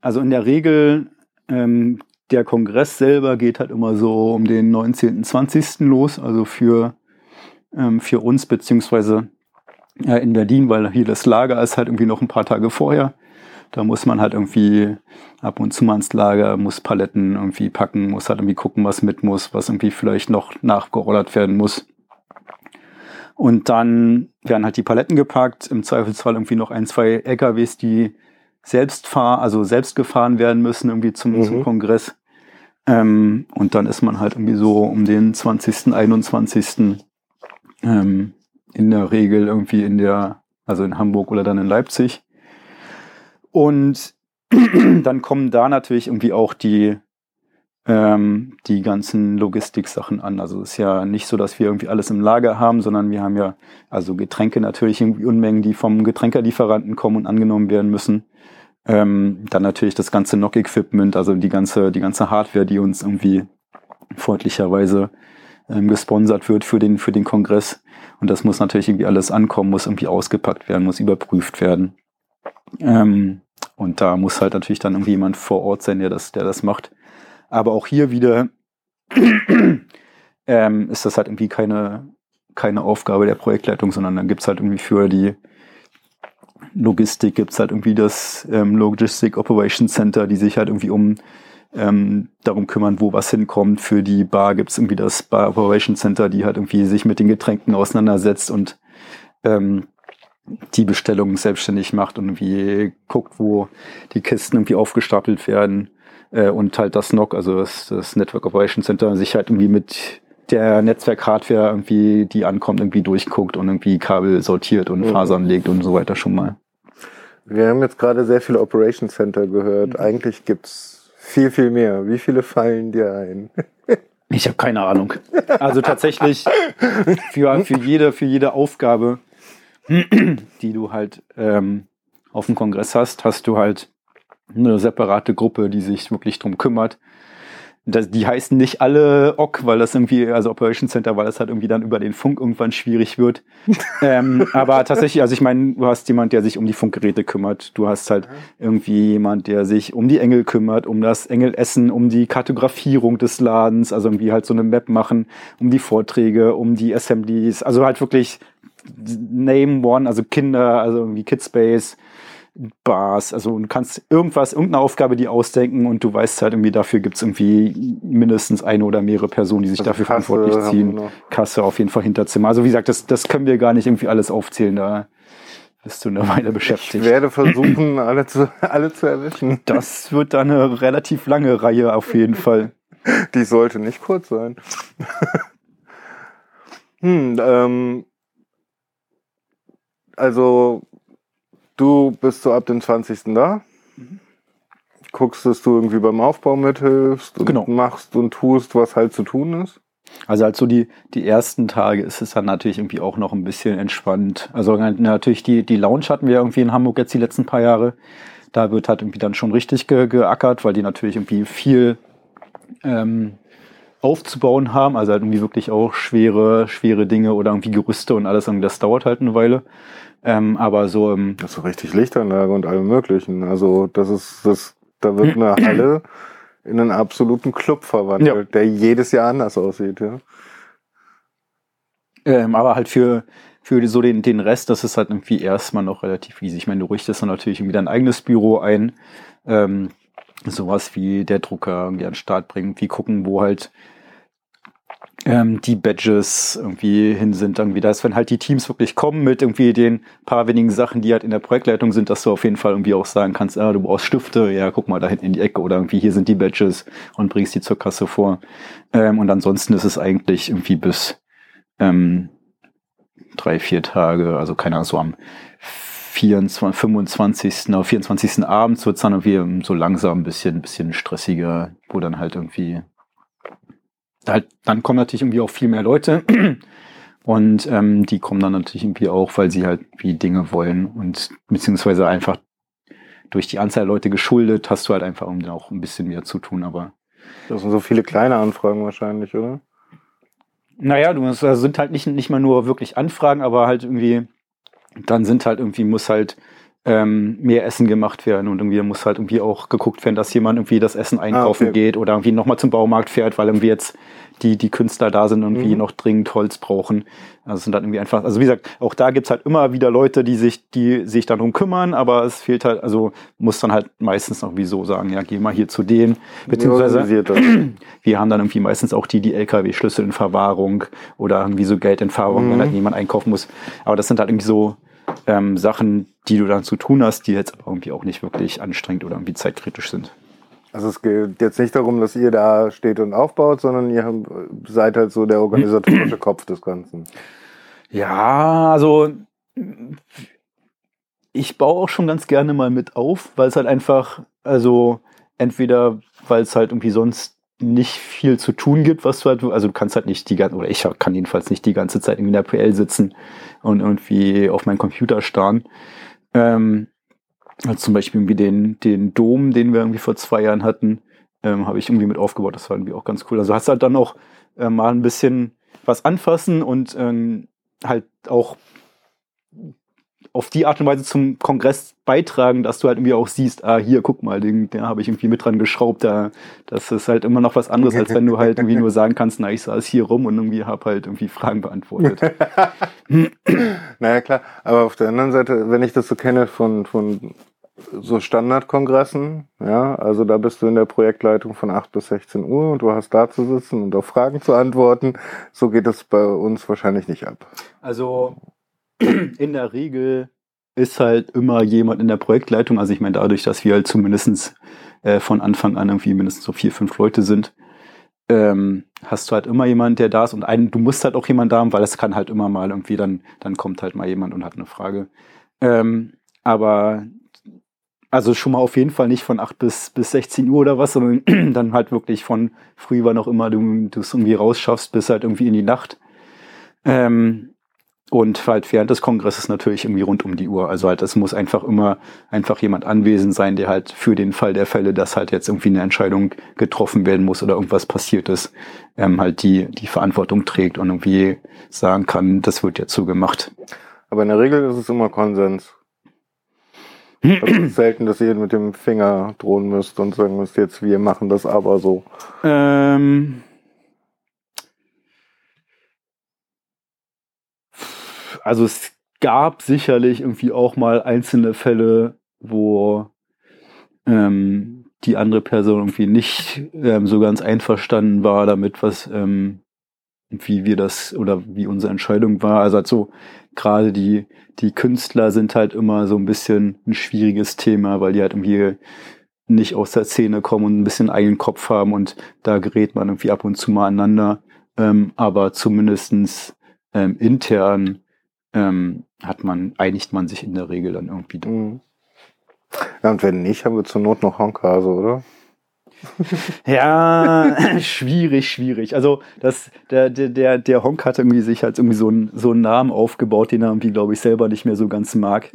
also in der Regel ähm, der Kongress selber geht halt immer so um den 19., 20. los, also für ähm, für uns, beziehungsweise äh, in Berlin, weil hier das Lager ist halt irgendwie noch ein paar Tage vorher. Da muss man halt irgendwie ab und zu mal ins Lager, muss Paletten irgendwie packen, muss halt irgendwie gucken, was mit muss, was irgendwie vielleicht noch nachgerollert werden muss. Und dann werden halt die Paletten gepackt, im Zweifelsfall irgendwie noch ein, zwei LKWs, die selbst fahr, also selbst gefahren werden müssen, irgendwie zum, mhm. zum Kongress. Ähm, und dann ist man halt irgendwie so um den 20., 21 ähm, in der Regel irgendwie in der, also in Hamburg oder dann in Leipzig. Und dann kommen da natürlich irgendwie auch die, ähm, die ganzen Logistik-Sachen an. Also es ist ja nicht so, dass wir irgendwie alles im Lager haben, sondern wir haben ja also Getränke natürlich irgendwie Unmengen, die vom Getränkelieferanten kommen und angenommen werden müssen. Ähm, dann natürlich das ganze NOC-Equipment, also die ganze, die ganze Hardware, die uns irgendwie freundlicherweise ähm, gesponsert wird für den, für den Kongress. Und das muss natürlich irgendwie alles ankommen, muss irgendwie ausgepackt werden, muss überprüft werden. Ähm, und da muss halt natürlich dann irgendwie jemand vor Ort sein, der das, der das macht. Aber auch hier wieder ähm, ist das halt irgendwie keine, keine Aufgabe der Projektleitung, sondern dann gibt's halt irgendwie für die Logistik gibt's halt irgendwie das ähm, Logistic Operation Center, die sich halt irgendwie um ähm, darum kümmern, wo was hinkommt. Für die Bar gibt's irgendwie das Bar Operation Center, die halt irgendwie sich mit den Getränken auseinandersetzt und ähm, die Bestellungen selbstständig macht und irgendwie guckt, wo die Kisten irgendwie aufgestapelt werden. Äh, und halt das NOC, also das, das Network Operation Center, sich halt irgendwie mit der Netzwerk-Hardware irgendwie, die ankommt, irgendwie durchguckt und irgendwie Kabel sortiert und Mhm. Fasern legt und so weiter schon mal. Wir haben jetzt gerade sehr viele Operation Center gehört. Eigentlich gibt's viel, viel mehr. Wie viele fallen dir ein? Ich habe keine Ahnung. Also tatsächlich für, für, jede, für jede Aufgabe, die du halt ähm, auf dem Kongress hast, hast du halt eine separate Gruppe, die sich wirklich drum kümmert. Das, die heißen nicht alle OC, weil das irgendwie, also Operation Center, weil das halt irgendwie dann über den Funk irgendwann schwierig wird. ähm, aber tatsächlich, also ich meine, du hast jemand, der sich um die Funkgeräte kümmert. Du hast halt irgendwie jemand, der sich um die Engel kümmert, um das Engelessen, um die Kartografierung des Ladens, also irgendwie halt so eine Map machen, um die Vorträge, um die Assemblies, also halt wirklich Name One, also Kinder, also irgendwie Kidspace, Bars, also du kannst irgendwas, irgendeine Aufgabe die ausdenken und du weißt halt irgendwie, dafür gibt's irgendwie mindestens eine oder mehrere Personen, die sich Also dafür Kasse verantwortlich ziehen. Kasse auf jeden Fall Hinterzimmer. Also wie gesagt, das, das können wir gar nicht irgendwie alles aufzählen, da bist du eine Weile Ich beschäftigt. werde versuchen, alle zu, alle zu erwischen. Das wird dann eine relativ lange Reihe auf jeden Fall. Die sollte nicht kurz sein. hm, ähm, also, du bist so ab dem 20. da. Guckst, dass du irgendwie beim Aufbau mithilfst und Genau. machst und tust, was halt zu tun ist. Also halt so die, die ersten Tage ist es dann natürlich irgendwie auch noch ein bisschen entspannt. Also natürlich die, die Lounge hatten wir irgendwie in Hamburg jetzt die letzten paar Jahre. Da wird halt irgendwie dann schon richtig ge geackert, weil die natürlich irgendwie viel ähm, aufzubauen haben. Also halt irgendwie wirklich auch schwere, schwere Dinge oder irgendwie Gerüste und alles. Und das dauert halt eine Weile. Ähm, aber so im, Das ist so richtig Lichtanlage und allem möglichen. Also, das ist, das, da wird eine Halle in einen absoluten Club verwandelt, Ja. der jedes Jahr anders aussieht, ja. Ähm, aber halt für, für so den, den Rest, das ist halt irgendwie erstmal noch relativ easy. Ich meine, du richtest dann natürlich irgendwie dein eigenes Büro ein, ähm, sowas wie der Drucker irgendwie an den Start bringen, wie gucken, wo halt ähm, die Badges irgendwie hin sind, irgendwie das, wenn halt die Teams wirklich kommen mit irgendwie den paar wenigen Sachen, die halt in der Projektleitung sind, dass du auf jeden Fall irgendwie auch sagen kannst, ah, du brauchst Stifte, ja, guck mal da hinten in die Ecke oder irgendwie hier sind die Badges und bringst die zur Kasse vor. Ähm, und ansonsten ist es eigentlich irgendwie bis ähm, drei, vier Tage, also keine Ahnung, so am 24, 25. oder 24. abends wird es dann irgendwie so langsam ein bisschen, ein bisschen stressiger, wo dann halt irgendwie halt, dann kommen natürlich irgendwie auch viel mehr Leute und ähm, die kommen dann natürlich irgendwie auch, weil sie halt wie Dinge wollen und beziehungsweise einfach durch die Anzahl der Leute geschuldet hast du halt einfach irgendwie auch ein bisschen mehr zu tun, aber Das sind so viele kleine Anfragen wahrscheinlich, oder? Naja, du musst, also sind halt nicht, nicht mal nur wirklich Anfragen, aber halt irgendwie, dann sind halt irgendwie, muss halt ähm, mehr Essen gemacht werden und irgendwie muss halt irgendwie auch geguckt werden, dass jemand irgendwie das Essen einkaufen okay. geht oder irgendwie nochmal zum Baumarkt fährt, weil irgendwie jetzt die, die Künstler da sind und irgendwie Mhm. noch dringend Holz brauchen. Also sind dann irgendwie einfach, also wie gesagt, auch da gibt's halt immer wieder Leute, die sich, die sich darum kümmern, aber es fehlt halt, also muss dann halt meistens noch wie so sagen, ja, geh mal hier zu denen, beziehungsweise wir haben dann irgendwie meistens auch die, die LKW-Schlüssel in Verwahrung oder irgendwie so Geld in Verwahrung, Mhm. wenn halt jemand einkaufen muss. Aber das sind halt irgendwie so ähm, Sachen, die du dann zu tun hast, die jetzt aber irgendwie auch nicht wirklich anstrengend oder irgendwie zeitkritisch sind. Also es geht jetzt nicht darum, dass ihr da steht und aufbaut, sondern ihr seid halt so der organisatorische Kopf des Ganzen. Ja, also ich baue auch schon ganz gerne mal mit auf, weil es halt einfach, also entweder, weil es halt irgendwie sonst nicht viel zu tun gibt, was du halt, also du kannst halt nicht die ganze, oder ich kann jedenfalls nicht die ganze Zeit in der PL sitzen und irgendwie auf meinen Computer starren. Ähm, also zum Beispiel irgendwie den, den Dom, den wir irgendwie vor zwei Jahren hatten, ähm, habe ich irgendwie mit aufgebaut. Das war irgendwie auch ganz cool. Also hast halt dann auch äh, mal ein bisschen was anfassen und ähm, halt auch auf die Art und Weise zum Kongress beitragen, dass du halt irgendwie auch siehst, ah, hier, guck mal, den, den habe ich irgendwie mit dran geschraubt. Da, das ist halt immer noch was anderes, als wenn du halt irgendwie nur sagen kannst, na, ich saß hier rum und irgendwie habe halt irgendwie Fragen beantwortet. naja, klar. Aber auf der anderen Seite, wenn ich das so kenne von, von so Standardkongressen, ja, also da bist du in der Projektleitung von 8 bis 16 Uhr und du hast da zu sitzen und auf Fragen zu antworten. So geht es bei uns wahrscheinlich nicht ab. Also in der Regel ist halt immer jemand in der Projektleitung. Also ich meine, dadurch, dass wir halt zumindest äh, von Anfang an irgendwie mindestens so vier, fünf Leute sind, ähm, hast du halt immer jemand, der da ist und einen, du musst halt auch jemand da haben, weil es kann halt immer mal irgendwie, dann, dann kommt halt mal jemand und hat eine Frage. Ähm, aber also schon mal auf jeden Fall nicht von 8 bis, bis 16 Uhr oder was, sondern dann halt wirklich von früh, wann auch immer du es irgendwie rausschaffst, bis halt irgendwie in die Nacht. Ähm, und halt während des Kongresses natürlich irgendwie rund um die Uhr. Also halt, es muss einfach immer einfach jemand anwesend sein, der halt für den Fall der Fälle, dass halt jetzt irgendwie eine Entscheidung getroffen werden muss oder irgendwas passiert ist, ähm, halt die, die Verantwortung trägt und irgendwie sagen kann, das wird jetzt so gemacht. Aber in der Regel ist es immer Konsens. Also selten, dass ihr mit dem Finger drohen müsst und sagen müsst, jetzt wir machen das aber so. Ähm also es gab sicherlich irgendwie auch mal einzelne Fälle, wo ähm, die andere Person irgendwie nicht ähm, so ganz einverstanden war damit, was ähm, wie wir das oder wie unsere Entscheidung war. Also halt so gerade die die Künstler sind halt immer so ein bisschen ein schwieriges Thema, weil die halt irgendwie nicht aus der Szene kommen und ein bisschen eigenen Kopf haben und da gerät man irgendwie ab und zu mal aneinander. Ähm, aber zumindestens ähm, intern ähm, hat man, einigt man sich in der Regel dann irgendwie. Mhm. Ja, und wenn nicht, haben wir zur Not noch Honkase, oder? ja, schwierig, schwierig. Also das, der, der, der Honk hat irgendwie sich halt irgendwie so einen, so einen Namen aufgebaut, den er irgendwie, glaube ich, selber nicht mehr so ganz mag.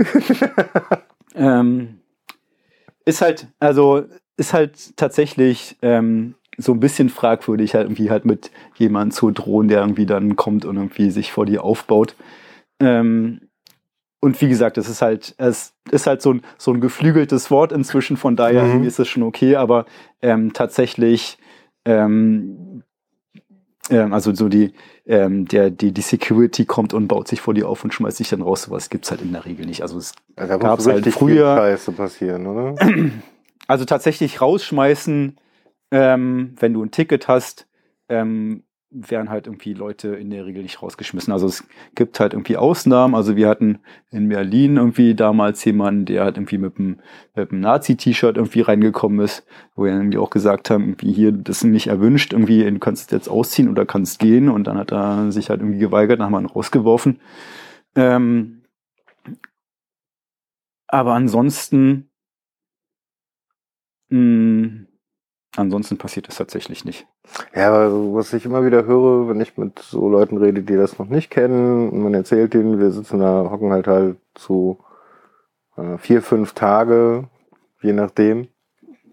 ähm, ist halt, also ist halt tatsächlich ähm, so ein bisschen fragwürdig, halt irgendwie halt mit jemandem zu drohen, der irgendwie dann kommt und irgendwie sich vor dir aufbaut. Ähm, und wie gesagt, es ist halt, es ist halt so ein, so ein geflügeltes Wort inzwischen, von daher mhm. ist es schon okay, aber ähm, tatsächlich, ähm, ähm, also so die, ähm, der, die, die Security kommt und baut sich vor dir auf und schmeißt dich dann raus, sowas gibt's halt in der Regel nicht. Also es ja, gab es halt früher. Scheiße passieren, oder? Also tatsächlich rausschmeißen, ähm, wenn du ein Ticket hast, ähm, werden halt irgendwie Leute in der Regel nicht rausgeschmissen. Also es gibt halt irgendwie Ausnahmen. Also wir hatten in Berlin irgendwie damals jemanden, der halt irgendwie mit einem, einem Nazi-T-Shirt irgendwie reingekommen ist, wo wir irgendwie auch gesagt haben, irgendwie hier, das ist nicht erwünscht, irgendwie, du kannst jetzt ausziehen oder kannst gehen. Und dann hat er sich halt irgendwie geweigert, dann haben wir ihn rausgeworfen. Ähm, aber ansonsten, mh, hm, Ansonsten passiert das tatsächlich nicht. Ja, aber was ich immer wieder höre, wenn ich mit so Leuten rede, die das noch nicht kennen, und man erzählt ihnen, wir sitzen da, hocken halt halt zu äh, vier, fünf Tage, je nachdem,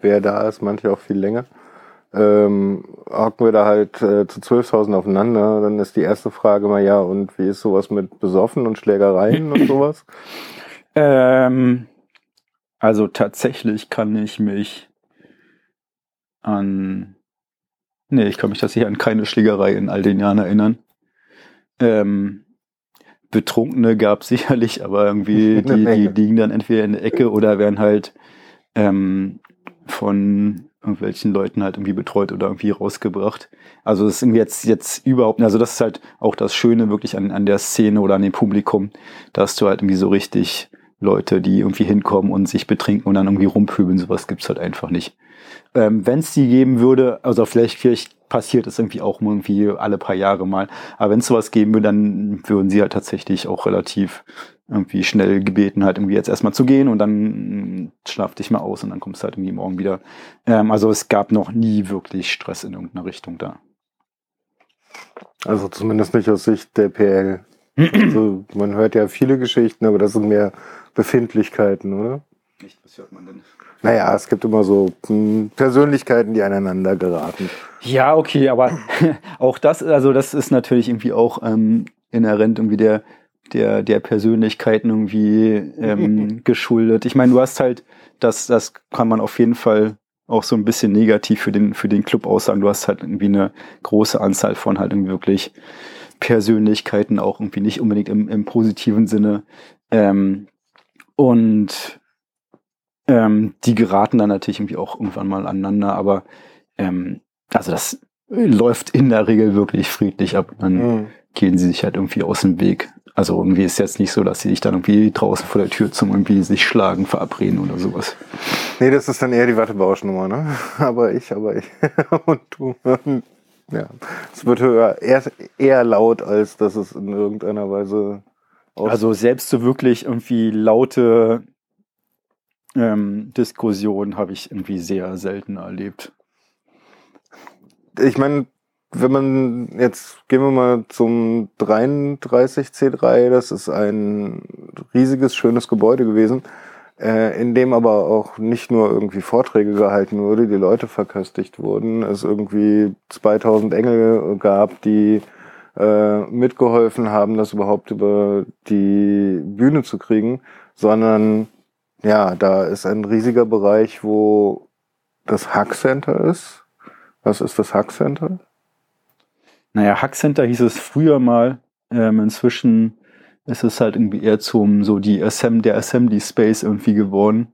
wer da ist, manche auch viel länger, ähm, hocken wir da halt äh, zu 12.000 aufeinander. Dann ist die erste Frage mal, ja, und wie ist sowas mit Besoffen und Schlägereien und sowas? Ähm, also tatsächlich kann ich mich an. Nee, ich kann mich tatsächlich an keine Schlägerei in all den Jahren erinnern. Ähm, Betrunkene gab sicherlich, aber irgendwie, die, die liegen dann entweder in der Ecke oder werden halt ähm, von irgendwelchen Leuten halt irgendwie betreut oder irgendwie rausgebracht. Also das ist jetzt, jetzt überhaupt, also das ist halt auch das Schöne wirklich an, an der Szene oder an dem Publikum, dass du halt irgendwie so richtig Leute, die irgendwie hinkommen und sich betrinken und dann irgendwie rumpöbeln, sowas gibt's halt einfach nicht. Ähm, wenn es die geben würde, also vielleicht, vielleicht passiert es irgendwie auch irgendwie alle paar Jahre mal, aber wenn es sowas geben würde, dann würden sie halt tatsächlich auch relativ irgendwie schnell gebeten, halt irgendwie jetzt erstmal zu gehen und dann mm, schlaf dich mal aus und dann kommst du halt irgendwie morgen wieder. Ähm, also es gab noch nie wirklich Stress in irgendeiner Richtung da. Also zumindest nicht aus Sicht der PL. also man hört ja viele Geschichten, aber das sind mehr Befindlichkeiten, oder? Nicht, was hört man denn? Naja, es gibt immer so hm, Persönlichkeiten, die aneinander geraten. Ja, okay, aber auch das, also das ist natürlich irgendwie auch ähm, inhärent irgendwie der, der, der Persönlichkeiten irgendwie ähm, geschuldet. Ich meine, du hast halt, das, das kann man auf jeden Fall auch so ein bisschen negativ für den, für den Club aussagen. Du hast halt irgendwie eine große Anzahl von halt irgendwie wirklich Persönlichkeiten, auch irgendwie nicht unbedingt im, im positiven Sinne. Ähm, und ähm, die geraten dann natürlich irgendwie auch irgendwann mal aneinander, aber ähm, also das läuft in der Regel wirklich friedlich ab. Dann mhm. gehen sie sich halt irgendwie aus dem Weg. Also irgendwie ist jetzt nicht so, dass sie sich dann irgendwie draußen vor der Tür zum irgendwie sich schlagen, verabreden oder sowas. Nee, das ist dann eher die Wattebauschnummer, ne? Aber ich, aber ich und du. Ja, es wird eher, eher laut, als dass es in irgendeiner Weise. Also selbst so wirklich irgendwie laute ähm, Diskussionen habe ich irgendwie sehr selten erlebt. Ich meine, wenn man jetzt gehen wir mal zum 33C3, das ist ein riesiges, schönes Gebäude gewesen, äh, in dem aber auch nicht nur irgendwie Vorträge gehalten wurde, die Leute verköstigt wurden, es irgendwie 2000 Engel gab, die äh, mitgeholfen haben, das überhaupt über die Bühne zu kriegen, sondern ja, da ist ein riesiger Bereich, wo das Hack Center ist. Was ist das Hack Center? Naja, Hack Center hieß es früher mal. Ähm, inzwischen ist es halt irgendwie eher zum so die Assemb der Assembly Space irgendwie geworden.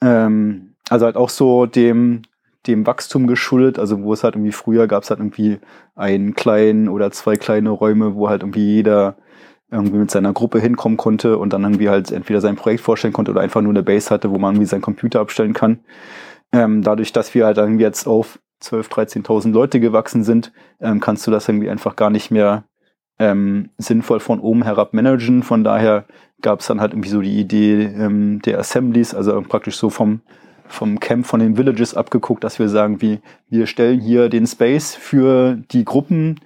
Ähm, also halt auch so dem dem Wachstum geschuldet, also wo es halt irgendwie früher gab es halt irgendwie einen kleinen oder zwei kleine Räume, wo halt irgendwie jeder irgendwie mit seiner Gruppe hinkommen konnte und dann irgendwie halt entweder sein Projekt vorstellen konnte oder einfach nur eine Base hatte, wo man irgendwie seinen Computer abstellen kann. Ähm, dadurch, dass wir halt irgendwie jetzt auf 12.000, 13.000 Leute gewachsen sind, ähm, kannst du das irgendwie einfach gar nicht mehr ähm, sinnvoll von oben herab managen. Von daher gab es dann halt irgendwie so die Idee ähm, der Assemblies, also praktisch so vom, vom Camp von den Villages abgeguckt, dass wir sagen, wie, wir stellen hier den Space für die Gruppen,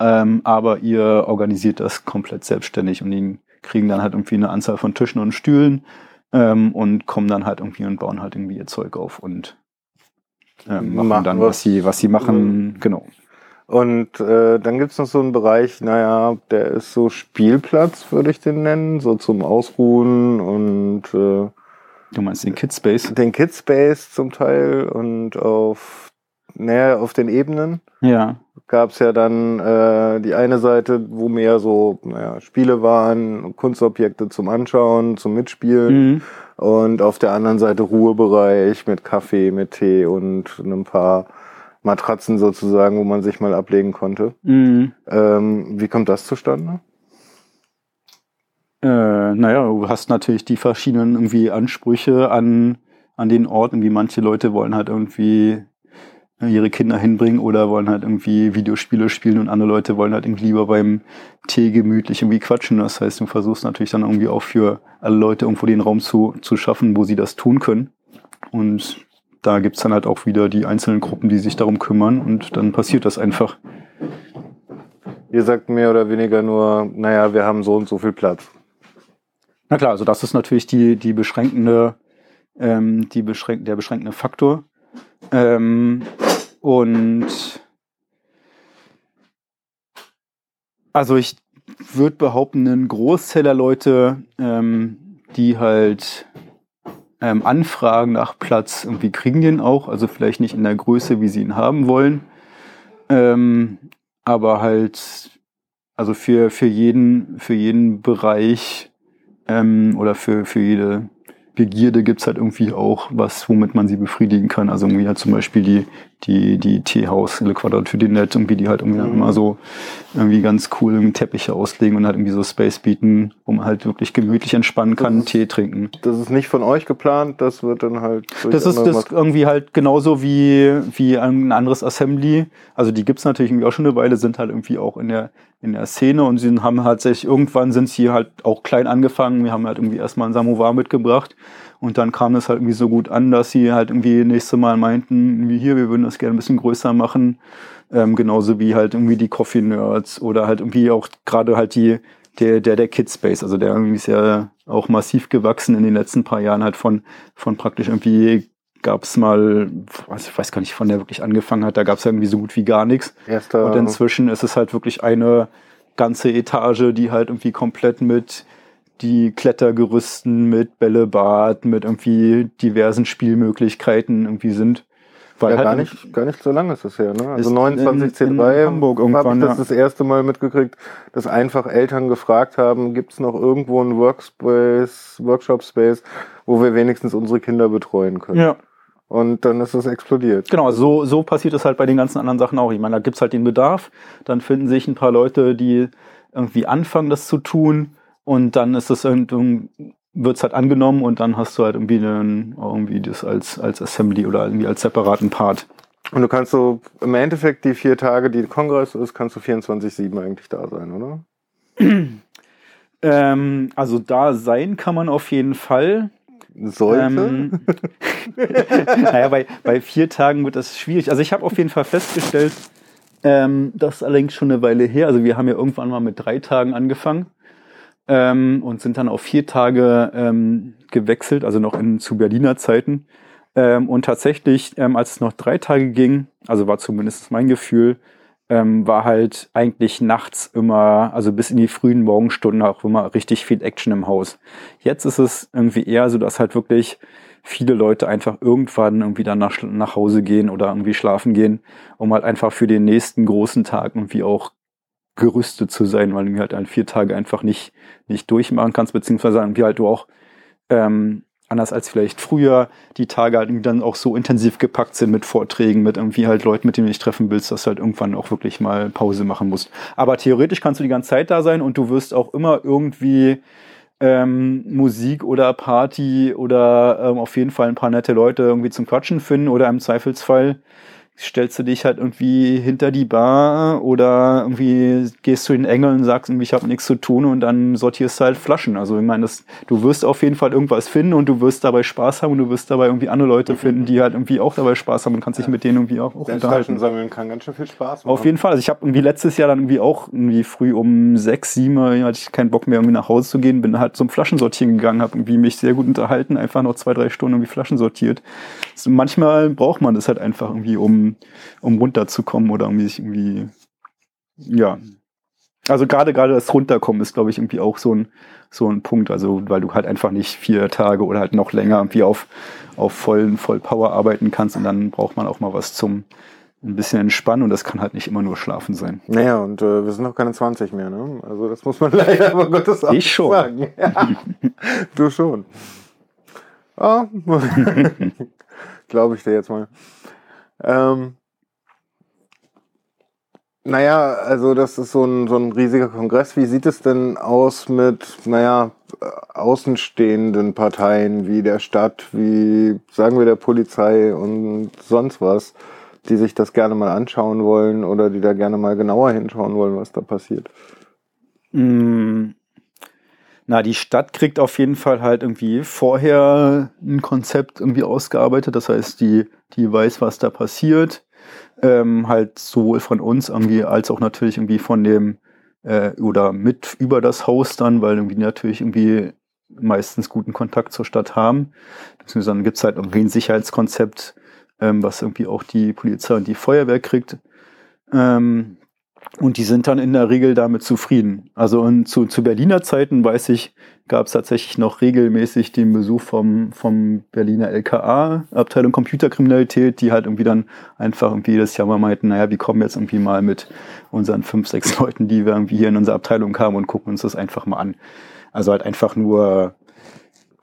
ähm, aber ihr organisiert das komplett selbstständig und die kriegen dann halt irgendwie eine Anzahl von Tischen und Stühlen ähm, und kommen dann halt irgendwie und bauen halt irgendwie ihr Zeug auf und ähm, machen, machen dann, was sie, was sie machen, mhm. genau. Und äh, dann gibt's noch so einen Bereich, naja, der ist so Spielplatz, würde ich den nennen, so zum Ausruhen und äh, Du meinst den Kidspace? Den Kidspace zum Teil und auf, naja, auf den Ebenen. Ja. Gab's ja dann äh, die eine Seite, wo mehr so naja, Spiele waren, Kunstobjekte zum Anschauen, zum Mitspielen. Mhm. Und auf der anderen Seite Ruhebereich mit Kaffee, mit Tee und ein paar Matratzen sozusagen, wo man sich mal ablegen konnte. Mhm. Ähm, wie kommt das zustande? Äh, naja, du hast natürlich die verschiedenen irgendwie Ansprüche an, an den Orten, wie manche Leute wollen halt irgendwie ihre Kinder hinbringen oder wollen halt irgendwie Videospiele spielen und andere Leute wollen halt irgendwie lieber beim Tee gemütlich irgendwie quatschen. Das heißt, du versuchst natürlich dann irgendwie auch für alle Leute irgendwo den Raum zu, zu schaffen, wo sie das tun können. Und da gibt's dann halt auch wieder die einzelnen Gruppen, die sich darum kümmern und dann passiert das einfach. Ihr sagt mehr oder weniger nur, naja, wir haben so und so viel Platz. Na klar, also das ist natürlich die, die beschränkende, ähm, die beschränk der beschränkende Faktor. Ähm, und also ich würde behaupten, ein Großteil der Leute, ähm, die halt ähm, anfragen nach Platz, irgendwie kriegen den auch, also vielleicht nicht in der Größe, wie sie ihn haben wollen. Ähm, aber halt, also für, für jeden, für jeden Bereich ähm, oder für, für jede Begierde gibt's halt irgendwie auch was, womit man sie befriedigen kann. Also irgendwie halt zum Beispiel die, die, die Teehaus, Le Quadrature du Net, irgendwie, die halt irgendwie dann immer so irgendwie ganz cool irgendwie Teppiche auslegen und halt irgendwie so Space bieten, wo man halt wirklich gemütlich entspannen kann, Tee trinken. Das ist nicht von euch geplant, das wird dann halt. Das ist das irgendwie halt genauso wie, wie ein anderes Assembly. Also die gibt's natürlich irgendwie auch schon eine Weile, sind halt irgendwie auch in der, in der Szene und sie haben halt sich, irgendwann sind sie halt auch klein angefangen. Wir haben halt irgendwie erstmal einen Samovar mitgebracht und dann kam das halt irgendwie so gut an, dass sie halt irgendwie nächste Mal meinten, irgendwie hier, wir würden das gerne ein bisschen größer machen. Ähm, genauso wie halt irgendwie die Coffee Nerds oder halt irgendwie auch gerade halt die, der, der, der Kidspace, also der irgendwie ist ja auch massiv gewachsen in den letzten paar Jahren halt von, von praktisch irgendwie gab's mal, was, ich weiß gar nicht, wann der wirklich angefangen hat, da gab's irgendwie so gut wie gar nichts. Erster, Und inzwischen ist es halt wirklich eine ganze Etage, die halt irgendwie komplett mit die Klettergerüsten, mit Bällebad, mit irgendwie diversen Spielmöglichkeiten irgendwie sind. Weil ja, halt gar nicht, gar nicht so lange ist es her, ne? Also Ist 29 in- in C3 Hamburg irgendwann, ich das ja. das erste Mal mitgekriegt, dass einfach Eltern gefragt haben, gibt's noch irgendwo einen Workspace, Workshop Space, wo wir wenigstens unsere Kinder betreuen können. Ja, Und dann ist es explodiert. genau, so, so passiert es halt bei den ganzen anderen Sachen auch. Ich meine, da gibt's halt den Bedarf, dann finden sich ein paar Leute, die irgendwie anfangen, das zu tun und dann ist es irgendwie, wird's halt angenommen und dann hast du halt irgendwie, einen, irgendwie das als, als Assembly oder irgendwie als separaten Part. Und du kannst so im Endeffekt die vier Tage, die Kongress ist, kannst du 24-7 eigentlich da sein, oder? Ähm, also da sein kann man auf jeden Fall. Sollte. Ähm, naja, bei, bei vier Tagen wird das schwierig. Also ich habe auf jeden Fall festgestellt, ähm, das ist allerdings schon eine Weile her. Also wir haben ja irgendwann mal mit drei Tagen angefangen ähm, und sind dann auf vier Tage ähm, gewechselt, also noch in, zu Berliner Zeiten. Ähm, und tatsächlich, ähm, als es noch drei Tage ging, also war zumindest mein Gefühl, ähm, war halt eigentlich nachts immer, also bis in die frühen Morgenstunden auch immer richtig viel Action im Haus. Jetzt ist es irgendwie eher so, dass halt wirklich viele Leute einfach irgendwann irgendwie dann nach, nach Hause gehen oder irgendwie schlafen gehen, um halt einfach für den nächsten großen Tag irgendwie auch gerüstet zu sein, weil du halt an vier Tage einfach nicht, nicht durchmachen kannst, beziehungsweise irgendwie halt du auch ähm, anders als vielleicht früher die Tage halt irgendwie dann auch so intensiv gepackt sind mit Vorträgen, mit irgendwie halt Leuten, mit denen du dich treffen willst, dass du halt irgendwann auch wirklich mal Pause machen musst. Aber theoretisch kannst du die ganze Zeit da sein und du wirst auch immer irgendwie ähm, Musik oder Party oder ähm, auf jeden Fall ein paar nette Leute irgendwie zum Quatschen finden oder im Zweifelsfall stellst du dich halt irgendwie hinter die Bar oder irgendwie gehst zu den Engeln und sagst irgendwie, ich habe nichts zu tun und dann sortierst du halt Flaschen. Also ich meine, das, du wirst auf jeden Fall irgendwas finden und du wirst dabei Spaß haben und du wirst dabei irgendwie andere Leute finden, die halt irgendwie auch dabei Spaß haben und kannst dich mit denen irgendwie auch, auch unterhalten. Flaschen sammeln kann ganz schön viel Spaß machen. Auf jeden Fall. Also ich habe irgendwie letztes Jahr dann irgendwie auch irgendwie früh um sechs, sieben hatte ich keinen Bock mehr irgendwie nach Hause zu gehen, bin halt zum Flaschensortieren gegangen, habe irgendwie mich sehr gut unterhalten, einfach noch zwei, drei Stunden irgendwie Flaschen sortiert. Also manchmal braucht man das halt einfach irgendwie, um, um runterzukommen oder irgendwie sich irgendwie, ja. Also gerade gerade das Runterkommen ist, glaube ich, irgendwie auch so ein, so ein Punkt. Also weil du halt einfach nicht vier Tage oder halt noch länger irgendwie auf, auf vollen, voll Power arbeiten kannst und dann braucht man auch mal was zum ein bisschen entspannen und das kann halt nicht immer nur schlafen sein. Naja, und äh, wir sind noch keine 20 mehr, ne? Also das muss man leider aber Gottes auch Ich schon. sagen. Ja, du schon. Ah, glaube ich dir jetzt mal. Ähm, naja, also das ist so ein, so ein riesiger Kongress. Wie sieht es denn aus mit, naja, äh, außenstehenden Parteien wie der Stadt, wie, sagen wir, der Polizei und sonst was, die sich das gerne mal anschauen wollen oder die da gerne mal genauer hinschauen wollen, was da passiert? Mm, Na, die Stadt kriegt auf jeden Fall halt irgendwie vorher ein Konzept irgendwie ausgearbeitet. Das heißt, die, die weiß, was da passiert. Ähm, halt sowohl von uns irgendwie als auch natürlich irgendwie von dem äh, oder mit über das Haus dann, weil irgendwie natürlich irgendwie meistens guten Kontakt zur Stadt haben. Beziehungsweise dann gibt's halt irgendwie ein Sicherheitskonzept, ähm, was irgendwie auch die Polizei und die Feuerwehr kriegt. Ähm, und die sind dann in der Regel damit zufrieden. Also und zu, zu Berliner Zeiten, weiß ich, gab es tatsächlich noch regelmäßig den Besuch vom, vom Berliner LKA, Abteilung Computerkriminalität, die halt irgendwie dann einfach irgendwie jedes Jahr mal meinten, naja, wir kommen jetzt irgendwie mal mit unseren fünf, sechs Leuten, die wir irgendwie hier in unsere Abteilung kamen und gucken uns das einfach mal an. Also halt einfach nur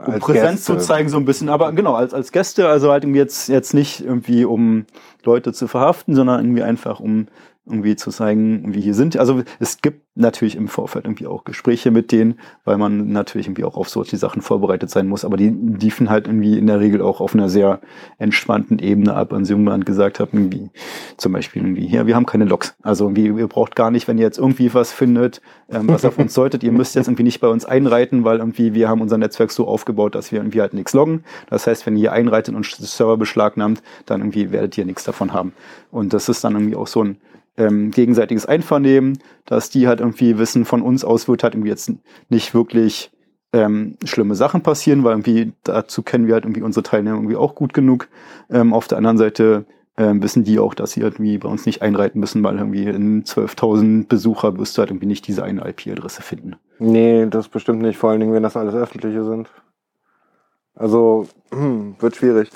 um Präsenz Gäste. zu zeigen, so ein bisschen, aber genau, als, als Gäste, also halt irgendwie jetzt, jetzt nicht irgendwie, um Leute zu verhaften, sondern irgendwie einfach, um irgendwie zu zeigen, wie hier sind. Also es gibt natürlich im Vorfeld irgendwie auch Gespräche mit denen, weil man natürlich irgendwie auch auf solche Sachen vorbereitet sein muss, aber die liefen halt irgendwie in der Regel auch auf einer sehr entspannten Ebene ab, und sie irgendwann gesagt haben, irgendwie, zum Beispiel irgendwie, hier, wir haben keine Logs. Also irgendwie, ihr braucht gar nicht, wenn ihr jetzt irgendwie was findet, ähm, was auf uns deutet, ihr müsst jetzt irgendwie nicht bei uns einreiten, weil irgendwie wir haben unser Netzwerk so aufgebaut, dass wir irgendwie halt nichts loggen. Das heißt, wenn ihr einreitet und Server beschlagnahmt, dann irgendwie werdet ihr nichts davon haben. Und das ist dann irgendwie auch so ein ähm, gegenseitiges Einvernehmen, dass die halt irgendwie wissen, von uns aus wird halt irgendwie jetzt nicht wirklich ähm, schlimme Sachen passieren, weil irgendwie dazu kennen wir halt irgendwie unsere Teilnehmer irgendwie auch gut genug. Ähm, auf der anderen Seite ähm, wissen die auch, dass sie irgendwie bei uns nicht einreiten müssen, weil irgendwie in 12.000 Besucher wirst du halt irgendwie nicht diese eine IP-Adresse finden. Nee, das bestimmt nicht, vor allen Dingen, wenn das alles öffentliche sind. Also, hm, wird schwierig.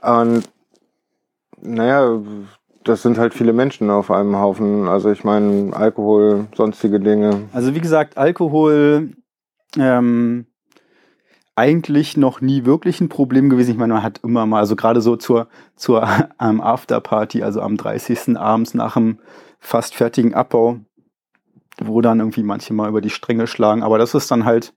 Und, naja, das sind halt viele Menschen auf einem Haufen. Also ich meine, Alkohol, sonstige Dinge. Also wie gesagt, Alkohol ähm, eigentlich noch nie wirklich ein Problem gewesen. Ich meine, man hat immer mal, also gerade so zur, zur ähm, Afterparty, also am 30. abends nach dem fast fertigen Abbau, wo dann irgendwie manche mal über die Stränge schlagen. Aber das ist dann halt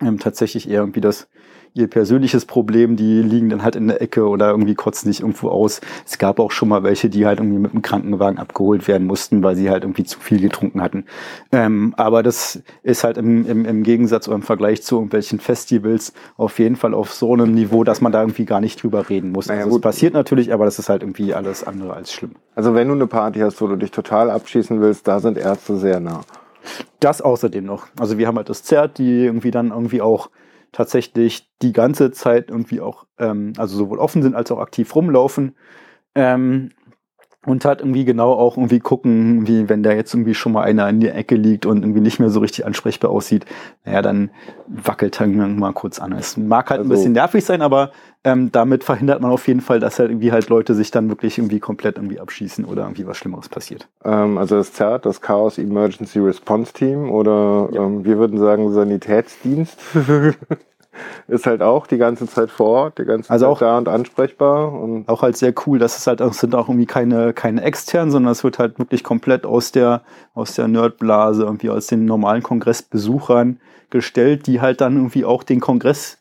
ähm, tatsächlich eher irgendwie das ihr persönliches Problem, die liegen dann halt in der Ecke oder irgendwie kotzen sich irgendwo aus. Es gab auch schon mal welche, die halt irgendwie mit dem Krankenwagen abgeholt werden mussten, weil sie halt irgendwie zu viel getrunken hatten. Ähm, aber das ist halt im, im, im Gegensatz oder im Vergleich zu irgendwelchen Festivals auf jeden Fall auf so einem Niveau, dass man da irgendwie gar nicht drüber reden muss. Naja, also es passiert natürlich, aber das ist halt irgendwie alles andere als schlimm. Also wenn du eine Party hast, wo du dich total abschießen willst, da sind Ärzte sehr nah. Das außerdem noch. Also wir haben halt das Zert, die irgendwie dann irgendwie auch tatsächlich die ganze Zeit irgendwie auch, ähm, also sowohl offen sind als auch aktiv rumlaufen. Ähm, und halt irgendwie genau auch irgendwie gucken, wie wenn da jetzt irgendwie schon mal einer in der Ecke liegt und irgendwie nicht mehr so richtig ansprechbar aussieht, naja, dann wackelt dann mal kurz an. Es mag halt ein Also- bisschen nervig sein, aber ähm, damit verhindert man auf jeden Fall, dass halt irgendwie halt Leute sich dann wirklich irgendwie komplett irgendwie abschießen oder irgendwie was Schlimmeres passiert. Ähm, also das ZERT, das Chaos Emergency Response Team oder Ja. ähm, wir würden sagen Sanitätsdienst, ist halt auch die ganze Zeit vor Ort, die ganze Also Zeit auch- da und ansprechbar. Und auch halt sehr cool, dass es halt auch sind auch irgendwie keine keine externen, sondern es wird halt wirklich komplett aus der aus der Nerdblase irgendwie aus den normalen Kongressbesuchern gestellt, die halt dann irgendwie auch den Kongress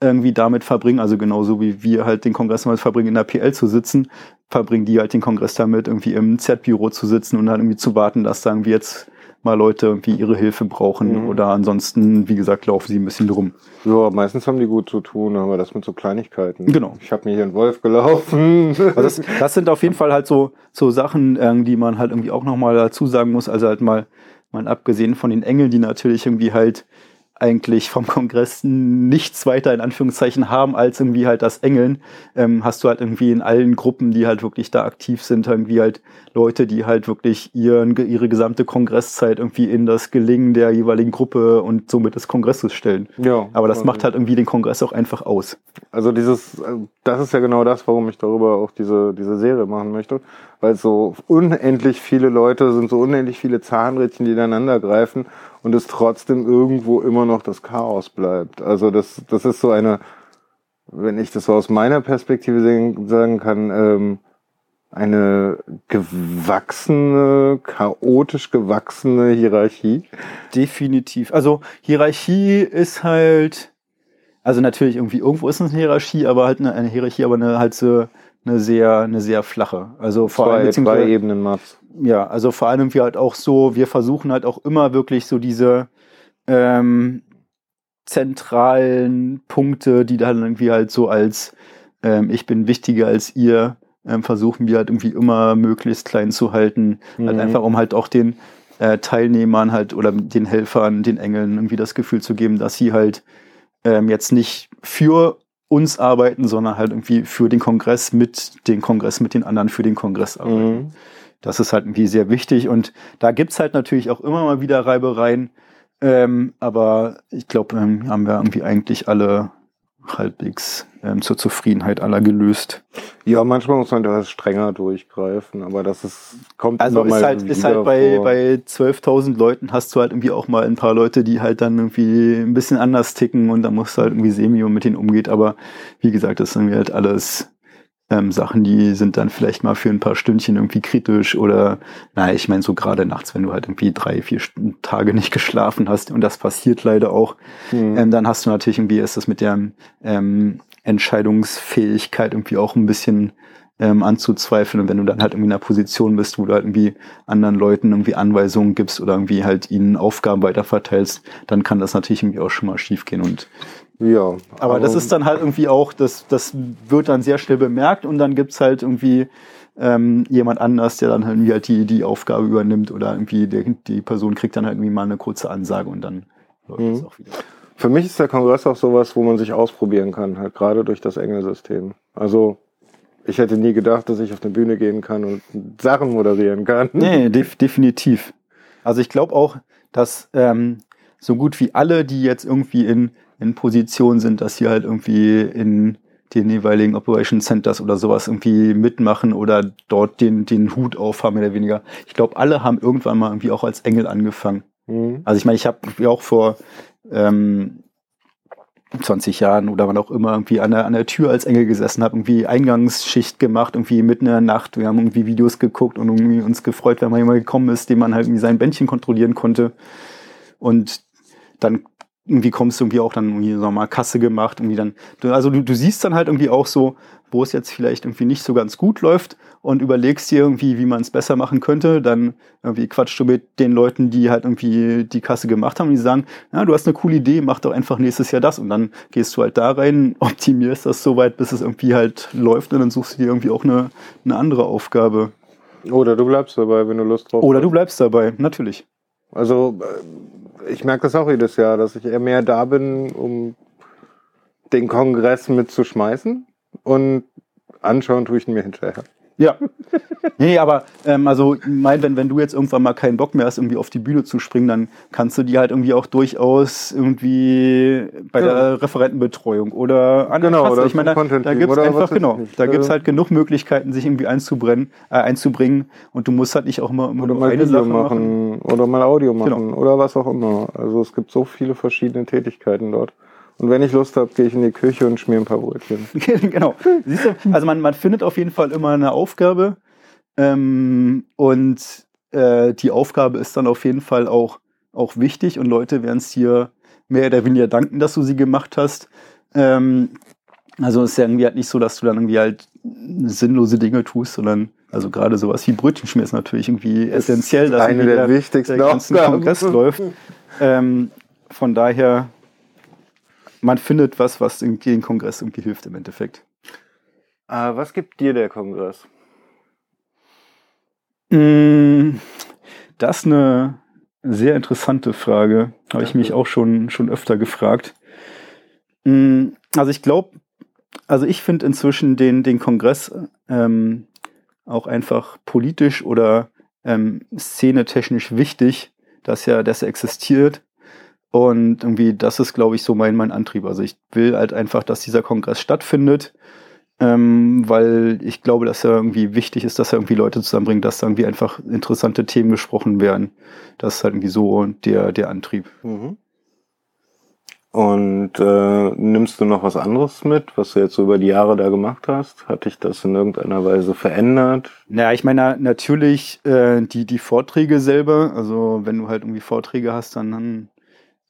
irgendwie damit verbringen, also genauso wie wir halt den Kongress damit verbringen, in der PL zu sitzen, verbringen die halt den Kongress damit, irgendwie im Z-Büro zu sitzen und dann irgendwie zu warten, dass da irgendwie jetzt mal Leute irgendwie ihre Hilfe brauchen Mhm. oder ansonsten, wie gesagt, laufen sie ein bisschen drum. ja, meistens haben die gut zu tun, aber das mit so Kleinigkeiten. Genau. Ich habe mir hier einen Wolf gelaufen. Also das, das sind auf jeden Fall halt so, so Sachen, ähm, die man halt irgendwie auch nochmal dazu sagen muss. Also halt mal, mal abgesehen von den Engeln, die natürlich irgendwie halt eigentlich vom Kongress nichts weiter in Anführungszeichen haben als irgendwie halt das Engeln, ähm, hast du halt irgendwie in allen Gruppen, die halt wirklich da aktiv sind, irgendwie halt Leute, die halt wirklich ihren, ihre gesamte Kongresszeit irgendwie in das Gelingen der jeweiligen Gruppe und somit des Kongresses stellen. ja, Aber das also- macht halt irgendwie den Kongress auch einfach aus. Also dieses, äh, das ist ja genau das, warum ich darüber auch diese, diese Serie machen möchte. Weil so unendlich viele Leute sind, so unendlich viele Zahnrädchen, die ineinander greifen und es trotzdem irgendwo immer noch das Chaos bleibt. Also das, das ist so eine, wenn ich das so aus meiner Perspektive sagen kann, ähm, eine gewachsene, chaotisch gewachsene Hierarchie. Definitiv. Also Hierarchie ist halt, also natürlich irgendwie irgendwo ist eine Hierarchie, aber halt eine, eine Hierarchie, aber eine halt so eine sehr, eine sehr flache. Also vor allem Zwei, beziehungsweise- drei Ebenen Maps. ja, also vor allem wir halt auch so, wir versuchen halt auch immer wirklich so diese ähm, zentralen Punkte, die dann irgendwie halt so als ähm, ich bin wichtiger als ihr, ähm, versuchen wir halt irgendwie immer möglichst klein zu halten. Halt Mhm. einfach, um halt auch den äh, Teilnehmern halt oder den Helfern, den Engeln irgendwie das Gefühl zu geben, dass sie halt ähm, jetzt nicht für uns arbeiten, sondern halt irgendwie für den Kongress mit den Kongress mit den anderen für den Kongress arbeiten. Mhm. Das ist halt irgendwie sehr wichtig und da gibt's halt natürlich auch immer mal wieder Reibereien. Ähm, aber ich glaube, ähm, haben wir irgendwie eigentlich alle halbwegs ähm, zur Zufriedenheit aller gelöst. Ja, manchmal muss man da strenger durchgreifen, aber das ist, kommt Also ist mal halt, ist halt bei, vor. bei 12.000 Leuten hast du halt irgendwie auch mal ein paar Leute, die halt dann irgendwie ein bisschen anders ticken und da musst du halt irgendwie sehen, wie man mit denen umgeht. Aber wie gesagt, das sind halt alles ähm, Sachen, die sind dann vielleicht mal für ein paar Stündchen irgendwie kritisch oder, naja, ich meine so gerade nachts, wenn du halt irgendwie drei, vier Tage nicht geschlafen hast und das passiert leider auch, Hm. ähm, dann hast du natürlich irgendwie ist das mit der ähm, Entscheidungsfähigkeit irgendwie auch ein bisschen ähm, anzuzweifeln. Und wenn du dann halt irgendwie in einer Position bist, wo du halt irgendwie anderen Leuten irgendwie Anweisungen gibst oder irgendwie halt ihnen Aufgaben weiterverteilst, dann kann das natürlich irgendwie auch schon mal schief gehen. Und ja, aber das ist dann halt irgendwie auch, das, das wird dann sehr schnell bemerkt und dann gibt's halt irgendwie ähm, jemand anders, der dann halt irgendwie halt die, die Aufgabe übernimmt oder irgendwie der, die Person kriegt dann halt irgendwie mal eine kurze Ansage und dann läuft Mhm. das auch wieder. Für mich ist der Kongress auch sowas, wo man sich ausprobieren kann, halt gerade durch das Engelsystem. Also ich hätte nie gedacht, dass ich auf eine Bühne gehen kann und Sachen moderieren kann. Nee, def definitiv. Also ich glaube auch, dass ähm, so gut wie alle, die jetzt irgendwie in, in Position sind, dass sie halt irgendwie in den jeweiligen Operation Centers oder sowas irgendwie mitmachen oder dort den, den Hut aufhaben, mehr oder weniger. Ich glaube, alle haben irgendwann mal irgendwie auch als Engel angefangen. Mhm. Also ich meine, ich habe ja auch vor ähm, 20 Jahren oder wann auch immer irgendwie an der, an der Tür als Engel gesessen, habe irgendwie Eingangsschicht gemacht, irgendwie mitten in der Nacht. Wir haben irgendwie Videos geguckt und irgendwie uns gefreut, wenn mal jemand gekommen ist, dem man halt irgendwie sein Bändchen kontrollieren konnte. Und dann irgendwie kommst du irgendwie auch dann irgendwie so mal Kasse gemacht, irgendwie dann, also du, du siehst dann halt irgendwie auch so, wo es jetzt vielleicht irgendwie nicht so ganz gut läuft und überlegst dir irgendwie, wie man es besser machen könnte, dann irgendwie quatschst du mit den Leuten, die halt irgendwie die Kasse gemacht haben, die sagen, ja, du hast eine coole Idee, mach doch einfach nächstes Jahr das und dann gehst du halt da rein, optimierst das so weit, bis es irgendwie halt läuft und dann suchst du dir irgendwie auch eine, eine andere Aufgabe. Oder du bleibst dabei, wenn du Lust drauf Oder hast. du bleibst dabei, natürlich. Also äh, ich merke das auch jedes Jahr, dass ich eher mehr da bin, um den Kongress mitzuschmeißen und anschauen tue ich ihn mir hinterher. Ja. Nee, aber ähm, also mein, wenn, wenn du jetzt irgendwann mal keinen Bock mehr hast, irgendwie auf die Bühne zu springen, dann kannst du die halt irgendwie auch durchaus irgendwie bei Ja. der Referentenbetreuung oder an Genau, Kasse. oder Ich meine, da, da oder was einfach, genau, ich nicht. da gibt's halt genug Möglichkeiten, sich irgendwie einzubrennen, äh, einzubringen und du musst halt nicht auch immer, immer Oder nur mal eine Video Sache machen, machen. oder mal Audio machen Genau. oder was auch immer. Also es gibt so viele verschiedene Tätigkeiten dort. Und wenn ich Lust habe, gehe ich in die Küche und schmier ein paar Brötchen. genau. Siehst du, also man, man findet auf jeden Fall immer eine Aufgabe ähm, und äh, die Aufgabe ist dann auf jeden Fall auch, auch wichtig und Leute werden es dir mehr oder weniger danken, dass du sie gemacht hast. Ähm, also es ist ja irgendwie halt nicht so, dass du dann irgendwie halt sinnlose Dinge tust, sondern also gerade sowas wie Brötchenschmier ist natürlich irgendwie essentiell, dass eine irgendwie der wichtigsten der ganzen Aufgaben. Kongress läuft. Ähm, von daher, man findet was, was irgendwie den Kongress irgendwie hilft im Endeffekt. Äh, was gibt dir der Kongress? Mm, Das ist eine sehr interessante Frage. Habe ich mich auch schon, schon öfter gefragt. Mm, Also ich glaube, also ich finde inzwischen den, den Kongress ähm, auch einfach politisch oder ähm, szenetechnisch wichtig, dass er, dass er existiert. Und irgendwie, das ist, glaube ich, so mein, mein Antrieb. Also ich will halt einfach, dass dieser Kongress stattfindet ähm, weil ich glaube, dass er irgendwie wichtig ist, dass er irgendwie Leute zusammenbringt, dass da irgendwie einfach interessante Themen gesprochen werden. Das ist halt irgendwie so der, der Antrieb. Mhm. Und äh, nimmst du noch was anderes mit, was du jetzt so über die Jahre da gemacht hast? Hat dich das in irgendeiner Weise verändert? Naja, ich meine natürlich äh, die, die Vorträge selber, also wenn du halt irgendwie Vorträge hast, dann, dann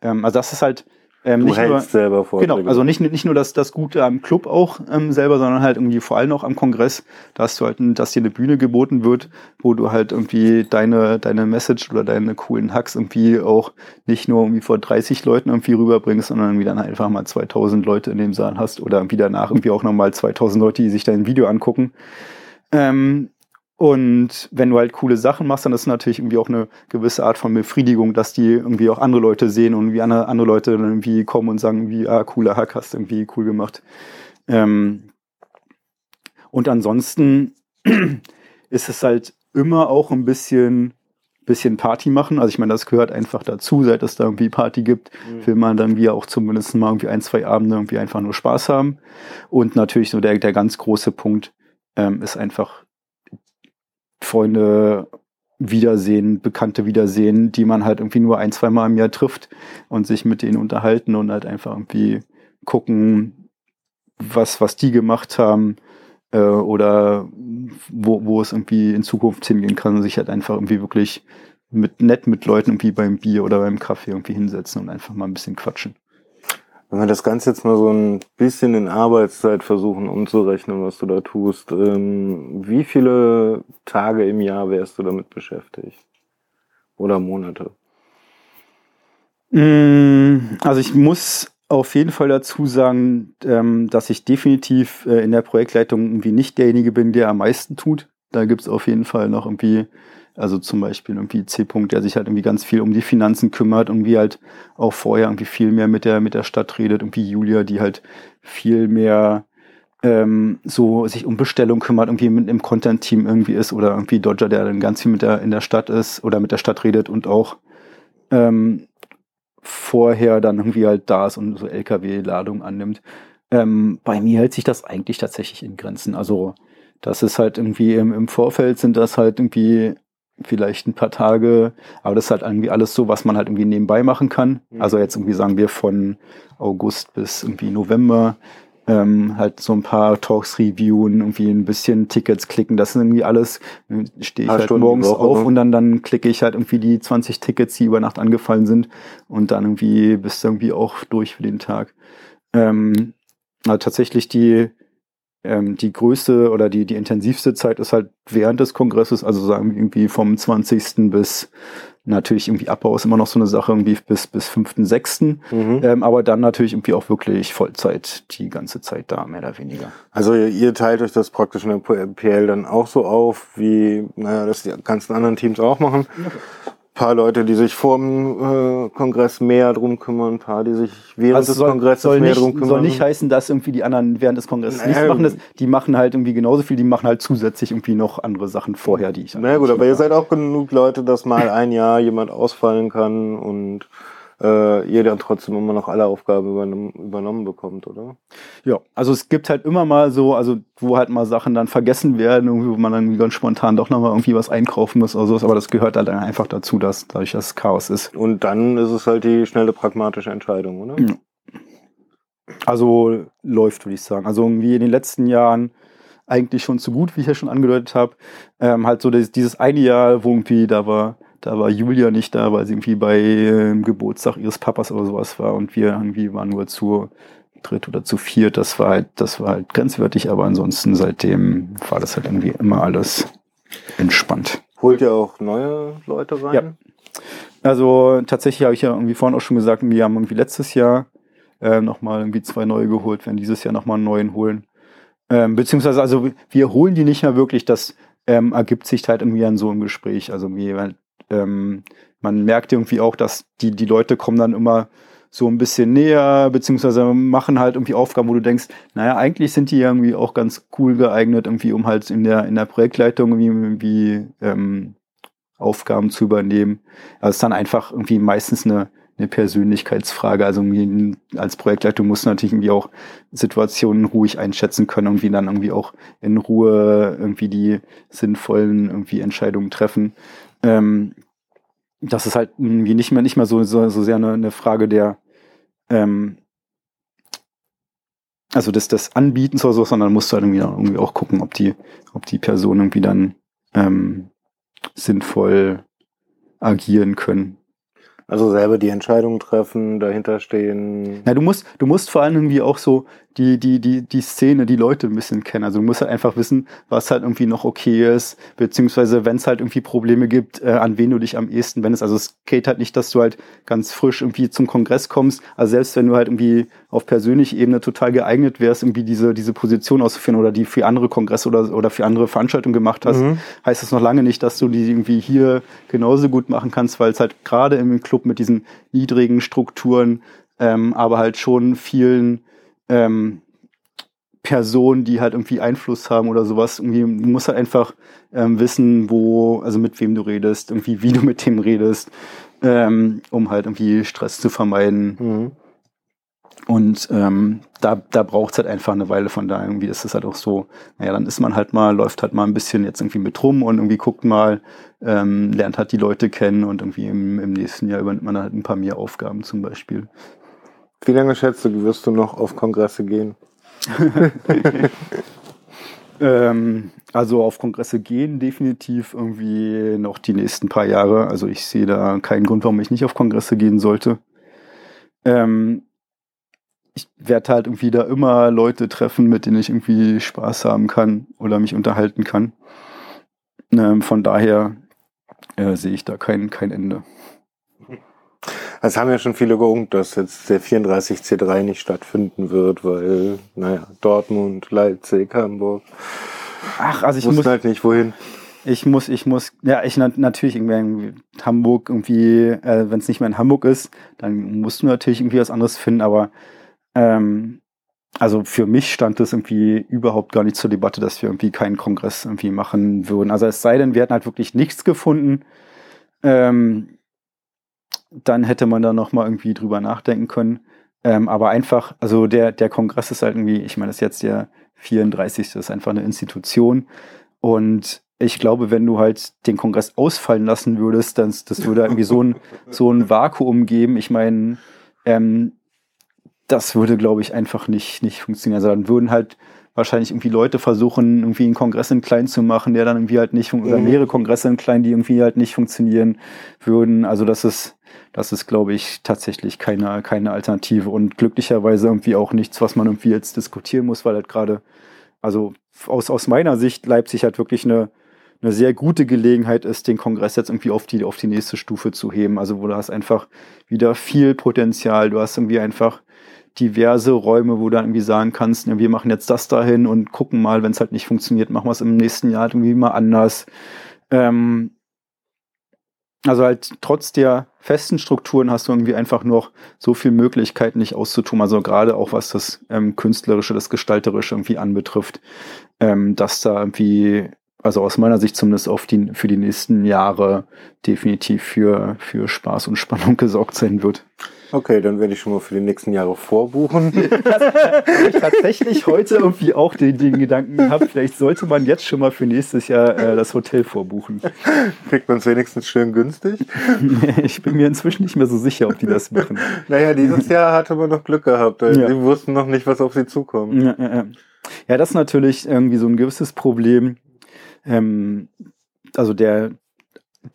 ähm, also das ist halt ähm, Du nicht nur, hältst selber Vorträge. Genau, also nicht, nicht nur das, das Gute am Club auch ähm, selber, sondern halt irgendwie vor allem auch am Kongress, dass du halt, dass dir eine Bühne geboten wird, wo du halt irgendwie deine, deine Message oder deine coolen Hacks irgendwie auch nicht nur irgendwie vor 30 Leuten irgendwie rüberbringst, sondern irgendwie dann einfach mal 2000 Leute in dem Saal hast oder irgendwie danach irgendwie auch nochmal 2000 Leute, die sich dein Video angucken. Ähm, und wenn du halt coole Sachen machst, dann ist es natürlich irgendwie auch eine gewisse Art von Befriedigung, dass die irgendwie auch andere Leute sehen und wie andere, andere Leute dann irgendwie kommen und sagen, wie, ah, cooler Hack, hast irgendwie cool gemacht. Ähm, und ansonsten ist es halt immer auch ein bisschen bisschen Party machen. Also ich meine, das gehört einfach dazu, seit es da irgendwie Party gibt, will man dann wie auch zumindest mal irgendwie ein, zwei Abende irgendwie einfach nur Spaß haben. Und natürlich so der, der ganz große Punkt ähm, ist einfach Freunde wiedersehen, Bekannte wiedersehen, die man halt irgendwie nur ein, zwei Mal im Jahr trifft und sich mit denen unterhalten und halt einfach irgendwie gucken, was, was die gemacht haben äh, oder wo, wo es irgendwie in Zukunft hingehen kann und sich halt einfach irgendwie wirklich mit nett mit Leuten irgendwie beim Bier oder beim Kaffee irgendwie hinsetzen und einfach mal ein bisschen quatschen. Wenn wir das Ganze jetzt mal so ein bisschen in Arbeitszeit versuchen umzurechnen, was du da tust, ähm, wie viele Tage im Jahr wärst du damit beschäftigt? Oder Monate? Mm, Also ich muss auf jeden Fall dazu sagen, ähm, dass ich definitiv äh, in der Projektleitung irgendwie nicht derjenige bin, der am meisten tut. Da gibt es auf jeden Fall noch irgendwie, also zum Beispiel irgendwie C-Punkt, der sich halt irgendwie ganz viel um die Finanzen kümmert, irgendwie halt auch vorher irgendwie viel mehr mit der, mit der Stadt redet, irgendwie Julia, die halt viel mehr ähm, so sich um Bestellung kümmert, irgendwie mit im Content-Team irgendwie ist oder irgendwie Dodger, der dann ganz viel mit der in der Stadt ist oder mit der Stadt redet und auch ähm, vorher dann irgendwie halt da ist und so LKW-Ladung annimmt. Ähm, bei mir hält sich das eigentlich tatsächlich in Grenzen. Also das ist halt irgendwie im, im Vorfeld sind das halt irgendwie vielleicht ein paar Tage, aber das ist halt irgendwie alles so, was man halt irgendwie nebenbei machen kann. Also jetzt irgendwie sagen wir von August bis irgendwie November ähm, halt so ein paar Talks reviewen, irgendwie ein bisschen Tickets klicken, das sind irgendwie alles, äh, stehe ich halt Stunden morgens Woche, auf ne? und dann, dann klicke ich halt irgendwie die 20 Tickets, die über Nacht angefallen sind und dann irgendwie bist du irgendwie auch durch für den Tag. Ähm, also tatsächlich die, ähm, die größte oder die, die intensivste Zeit ist halt während des Kongresses, also sagen wir irgendwie vom 20. bis natürlich irgendwie Abbau ist immer noch so eine Sache, irgendwie bis, bis 5.6. Mhm. Ähm, aber dann natürlich irgendwie auch wirklich Vollzeit die ganze Zeit da, mehr oder weniger. Also ihr, ihr teilt euch das praktisch in der PL dann auch so auf, wie naja, das die ganzen anderen Teams auch machen. Paar Leute, die sich vor dem äh, Kongress mehr drum kümmern, ein paar, die sich während Also des soll, Kongresses soll, mehr nicht, drum kümmern. soll nicht heißen, dass irgendwie die anderen während des Kongresses Naja, nichts machen. Das, die machen halt irgendwie genauso viel, die machen halt zusätzlich irgendwie noch andere Sachen vorher, die ich Na gut, nicht aber ihr seid auch genug Leute, dass mal ein Jahr jemand ausfallen kann und äh, ihr dann trotzdem immer noch alle Aufgaben übernommen, übernommen bekommt, oder? Ja, also es gibt halt immer mal so, also wo halt mal Sachen dann vergessen werden, irgendwie, wo man dann ganz spontan doch nochmal irgendwie was einkaufen muss oder sowas, aber das gehört halt dann einfach dazu, dass dadurch das Chaos ist. Und dann ist es halt die schnelle pragmatische Entscheidung, oder? Ja. Also läuft, würde ich sagen. Also irgendwie in den letzten Jahren eigentlich schon zu gut, wie ich ja schon angedeutet habe. Ähm, halt so das, dieses eine Jahr, wo irgendwie da war, da war Julia nicht da, weil sie irgendwie bei ähm, Geburtstag ihres Papas oder sowas war und wir irgendwie waren nur zu dritt oder zu viert. Das war halt, das war halt grenzwertig, aber ansonsten seitdem war das halt irgendwie immer alles entspannt. Holt ihr auch neue Leute rein? Ja. Also tatsächlich habe ich ja irgendwie vorhin auch schon gesagt, wir haben irgendwie letztes Jahr äh, nochmal irgendwie zwei neue geholt, werden dieses Jahr nochmal einen neuen holen. Ähm, beziehungsweise, also wir holen die nicht mehr wirklich, das ähm, ergibt sich halt irgendwie an so einem Gespräch. Also weil, ähm, man merkt irgendwie auch, dass die, die Leute kommen dann immer so ein bisschen näher, beziehungsweise machen halt irgendwie Aufgaben, wo du denkst, naja, eigentlich sind die irgendwie auch ganz cool geeignet, irgendwie, um halt in der, in der Projektleitung irgendwie, irgendwie ähm, Aufgaben zu übernehmen. Also es ist dann einfach irgendwie meistens eine, eine Persönlichkeitsfrage. Also als Projektleitung muss natürlich irgendwie auch Situationen ruhig einschätzen können, irgendwie dann irgendwie auch in Ruhe irgendwie die sinnvollen irgendwie Entscheidungen treffen. Ähm, das ist halt irgendwie nicht mehr nicht mehr so, so, so sehr eine, eine Frage der ähm, also des, des Anbietens oder so, sondern musst du halt irgendwie, irgendwie auch gucken, ob die, ob die Person irgendwie dann ähm, sinnvoll agieren können. Also selber die Entscheidung treffen, dahinter stehen. Na, du musst, du musst vor allem irgendwie auch so die, die, die, die Szene, die Leute ein bisschen kennen. Also du musst halt einfach wissen, was halt irgendwie noch okay ist, beziehungsweise wenn es halt irgendwie Probleme gibt, äh, an wen du dich am ehesten wendest. Also es geht halt nicht, dass du halt ganz frisch irgendwie zum Kongress kommst. Also selbst wenn du halt irgendwie auf persönlicher Ebene total geeignet wärst, irgendwie diese, diese Position auszuführen oder die für andere Kongresse oder, oder für andere Veranstaltungen gemacht hast, Mhm. heißt das noch lange nicht, dass du die irgendwie hier genauso gut machen kannst, weil es halt gerade im Club mit diesen niedrigen Strukturen, ähm, aber halt schon vielen ähm, Personen, die halt irgendwie Einfluss haben oder sowas. Irgendwie, du musst halt einfach ähm, wissen, wo, also mit wem du redest, irgendwie, wie du mit dem redest, ähm, um halt irgendwie Stress zu vermeiden. Mhm. Und ähm, da, da braucht es halt einfach eine Weile von da irgendwie ist es halt auch so, naja, dann ist man halt mal, läuft halt mal ein bisschen jetzt irgendwie mit rum und irgendwie guckt mal, ähm, lernt halt die Leute kennen und irgendwie im, im nächsten Jahr übernimmt man halt ein paar mehr Aufgaben zum Beispiel. Wie lange schätzt du, wirst du noch auf Kongresse gehen? Ähm, also auf Kongresse gehen definitiv irgendwie noch die nächsten paar Jahre. Also ich sehe da keinen Grund, warum ich nicht auf Kongresse gehen sollte. Ähm, ich werde halt irgendwie da immer Leute treffen, mit denen ich irgendwie Spaß haben kann oder mich unterhalten kann. Ähm, von daher äh, sehe ich da kein, kein Ende. Es haben ja schon viele geungt, dass jetzt der 34C3 nicht stattfinden wird, weil, naja, Dortmund, Leipzig, Hamburg. Ach, also ich muss halt nicht wohin. Ich muss, ich muss, ja, ich nat- natürlich irgendwie in Hamburg irgendwie, äh, wenn es nicht mehr in Hamburg ist, dann musst du natürlich irgendwie was anderes finden, aber ähm, also für mich stand das irgendwie überhaupt gar nicht zur Debatte, dass wir irgendwie keinen Kongress irgendwie machen würden. Also es sei denn, wir hätten halt wirklich nichts gefunden, ähm, dann hätte man da nochmal irgendwie drüber nachdenken können. Ähm, aber einfach, also der, der Kongress ist halt irgendwie, ich meine, das ist jetzt der 34. Das ist einfach eine Institution. Und ich glaube, wenn du halt den Kongress ausfallen lassen würdest, dann das würde irgendwie so ein, so ein Vakuum geben. Ich meine, ähm, das würde, glaube ich, einfach nicht, nicht funktionieren. Also dann würden halt wahrscheinlich irgendwie Leute versuchen, irgendwie einen Kongress in klein zu machen, der dann irgendwie halt nicht, oder Mhm. mehrere Kongresse in klein, die irgendwie halt nicht funktionieren würden. Also das ist, das ist, glaube ich, tatsächlich keine, keine Alternative und glücklicherweise irgendwie auch nichts, was man irgendwie jetzt diskutieren muss, weil halt gerade, also aus, aus meiner Sicht Leipzig halt wirklich eine, eine sehr gute Gelegenheit ist, den Kongress jetzt irgendwie auf die, auf die nächste Stufe zu heben. Also wo du hast einfach wieder viel Potenzial, du hast irgendwie einfach diverse Räume, wo du dann irgendwie sagen kannst, ja, wir machen jetzt das dahin und gucken mal, wenn es halt nicht funktioniert, machen wir es im nächsten Jahr halt irgendwie mal anders. Ähm, also halt trotz der festen Strukturen hast du irgendwie einfach noch so viel Möglichkeiten, nicht auszutun. Also gerade auch was das ähm, Künstlerische, das Gestalterische irgendwie anbetrifft, ähm, dass da irgendwie, also aus meiner Sicht zumindest auf die, für die nächsten Jahre definitiv für, für Spaß und Spannung gesorgt sein wird. Okay, dann werde ich schon mal für die nächsten Jahre vorbuchen. ich tatsächlich heute irgendwie auch den, den Gedanken gehabt, vielleicht sollte man jetzt schon mal für nächstes Jahr äh, das Hotel vorbuchen. Kriegt man es wenigstens schön günstig. ich bin mir inzwischen nicht mehr so sicher, ob die das machen. Naja, dieses Jahr hatte man noch Glück gehabt. weil Ja. Sie wussten noch nicht, was auf sie zukommt. Ja, ja, ja. ja, das ist natürlich irgendwie so ein gewisses Problem. Ähm, also der,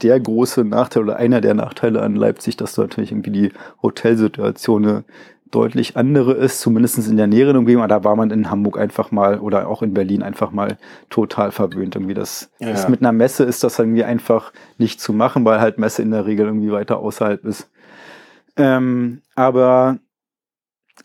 der große Nachteil oder einer der Nachteile an Leipzig, dass da natürlich irgendwie die Hotelsituation eine deutlich andere ist, zumindest in der näheren Umgebung. Aber Da war man in Hamburg einfach mal oder auch in Berlin einfach mal total verwöhnt. Irgendwie das Ja. ist mit einer Messe ist das irgendwie einfach nicht zu machen, weil halt Messe in der Regel irgendwie weiter außerhalb ist. Ähm, aber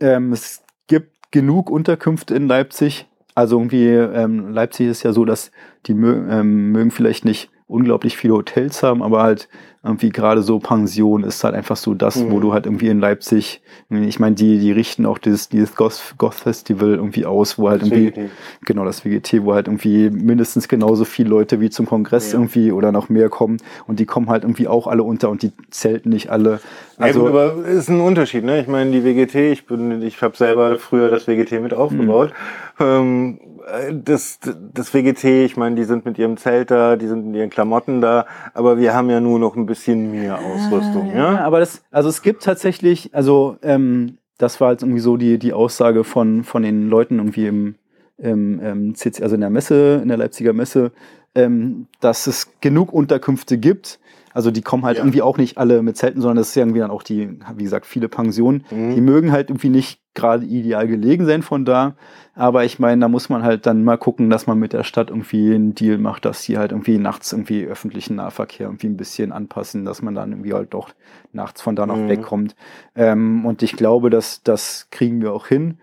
ähm, es gibt genug Unterkünfte in Leipzig. Also irgendwie, ähm, Leipzig ist ja so, dass die mö ähm, mögen vielleicht nicht unglaublich viele Hotels haben, aber halt irgendwie gerade so Pension ist halt einfach so das, wo Mhm. du halt irgendwie in Leipzig, ich meine, die, die richten auch dieses, dieses Goth, Goth Festival irgendwie aus, wo halt Das irgendwie, WGT. genau das WGT, wo halt irgendwie mindestens genauso viele Leute wie zum Kongress Ja. irgendwie oder noch mehr kommen und die kommen halt irgendwie auch alle unter und die zelten nicht alle. Also, Also, aber ist ein Unterschied, ne? Ich meine, die WGT, ich bin, ich habe selber früher das WGT mit aufgebaut. Ähm, äh, das, das WGT, ich meine, die sind mit ihrem Zelt da, die sind in ihren Klamotten da, aber wir haben ja nur noch ein bisschen mehr Ausrüstung, Ja, ja? aber das, also es gibt tatsächlich, also ähm, das war jetzt irgendwie so die, die Aussage von, von den Leuten irgendwie im, im, im CC, also in der Messe, in der Leipziger Messe, ähm, dass es genug Unterkünfte gibt. Also die kommen halt Ja. irgendwie auch nicht alle mit Zelten, sondern das ist ja irgendwie dann auch die, wie gesagt, viele Pensionen. Mhm. Die mögen halt irgendwie nicht gerade ideal gelegen sein von da. Aber ich meine, da muss man halt dann mal gucken, dass man mit der Stadt irgendwie einen Deal macht, dass die halt irgendwie nachts irgendwie öffentlichen Nahverkehr irgendwie ein bisschen anpassen, dass man dann irgendwie halt doch nachts von da noch Mhm. wegkommt. Ähm, und ich glaube, dass das kriegen wir auch hin.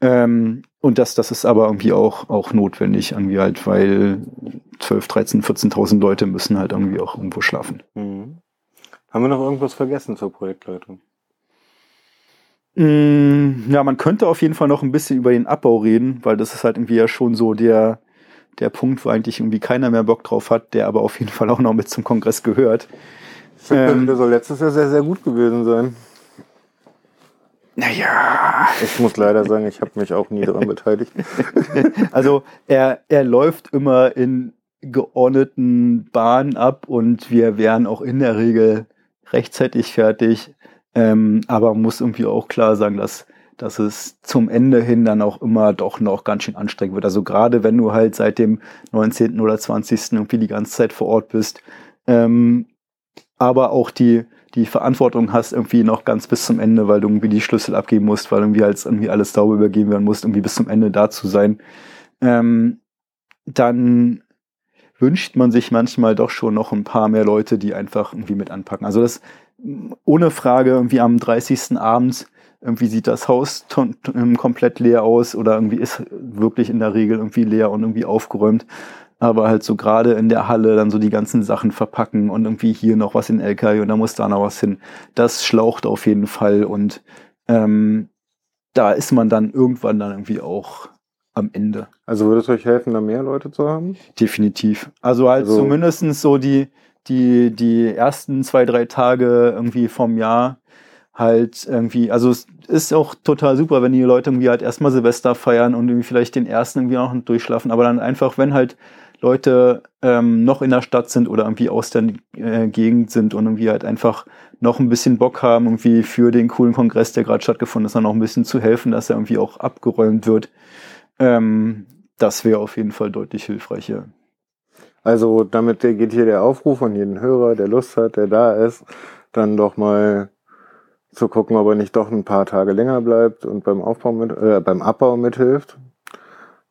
Ähm, und das, das ist aber irgendwie auch, auch notwendig, irgendwie halt, weil 12, 13, 14.000 Leute müssen halt irgendwie auch irgendwo schlafen. Mhm. Haben wir noch irgendwas vergessen zur Projektleitung? Mm, Ja, man könnte auf jeden Fall noch ein bisschen über den Abbau reden, weil das ist halt irgendwie ja schon so der, der Punkt, wo eigentlich irgendwie keiner mehr Bock drauf hat, der aber auf jeden Fall auch noch mit zum Kongress gehört. Ähm, Der soll letztes Jahr sehr, sehr gut gewesen sein. naja, Ich muss leider sagen, ich habe mich auch nie daran beteiligt. also er, er läuft immer in geordneten Bahnen ab und wir wären auch in der Regel rechtzeitig fertig. Ähm, aber muss irgendwie auch klar sagen, dass, dass es zum Ende hin dann auch immer doch noch ganz schön anstrengend wird. Also gerade wenn du halt seit dem 19. oder 20. irgendwie die ganze Zeit vor Ort bist, ähm, aber auch die, die Verantwortung hast irgendwie noch ganz bis zum Ende, weil du irgendwie die Schlüssel abgeben musst, weil irgendwie als irgendwie alles sauber übergeben werden muss, irgendwie bis zum Ende da zu sein, ähm, dann wünscht man sich manchmal doch schon noch ein paar mehr Leute, die einfach irgendwie mit anpacken. Also das ohne Frage irgendwie am 30. Abend irgendwie sieht das Haus ton- komplett leer aus oder irgendwie ist wirklich in der Regel irgendwie leer und irgendwie aufgeräumt. Aber halt so gerade in der Halle dann so die ganzen Sachen verpacken und irgendwie hier noch was in LKW und da muss da noch was hin. Das schlaucht auf jeden Fall und ähm, da ist man dann irgendwann dann irgendwie auch am Ende. Also würde es euch helfen, da mehr Leute zu haben? Definitiv. Also halt Also- zumindestens so die, die, die ersten zwei, drei Tage irgendwie vom Jahr halt irgendwie, also es ist auch total super, wenn die Leute irgendwie halt erstmal Silvester feiern und irgendwie vielleicht den ersten irgendwie auch noch durchschlafen, aber dann einfach, wenn halt Leute ähm, noch in der Stadt sind oder irgendwie aus der äh, Gegend sind und irgendwie halt einfach noch ein bisschen Bock haben, irgendwie für den coolen Kongress, der gerade stattgefunden ist, dann noch ein bisschen zu helfen, dass er irgendwie auch abgeräumt wird. Ähm, das wäre auf jeden Fall deutlich hilfreicher. Also damit geht hier der Aufruf an jeden Hörer, der Lust hat, der da ist, dann doch mal zu gucken, ob er nicht doch ein paar Tage länger bleibt und beim Aufbau mit, äh, beim Abbau mithilft.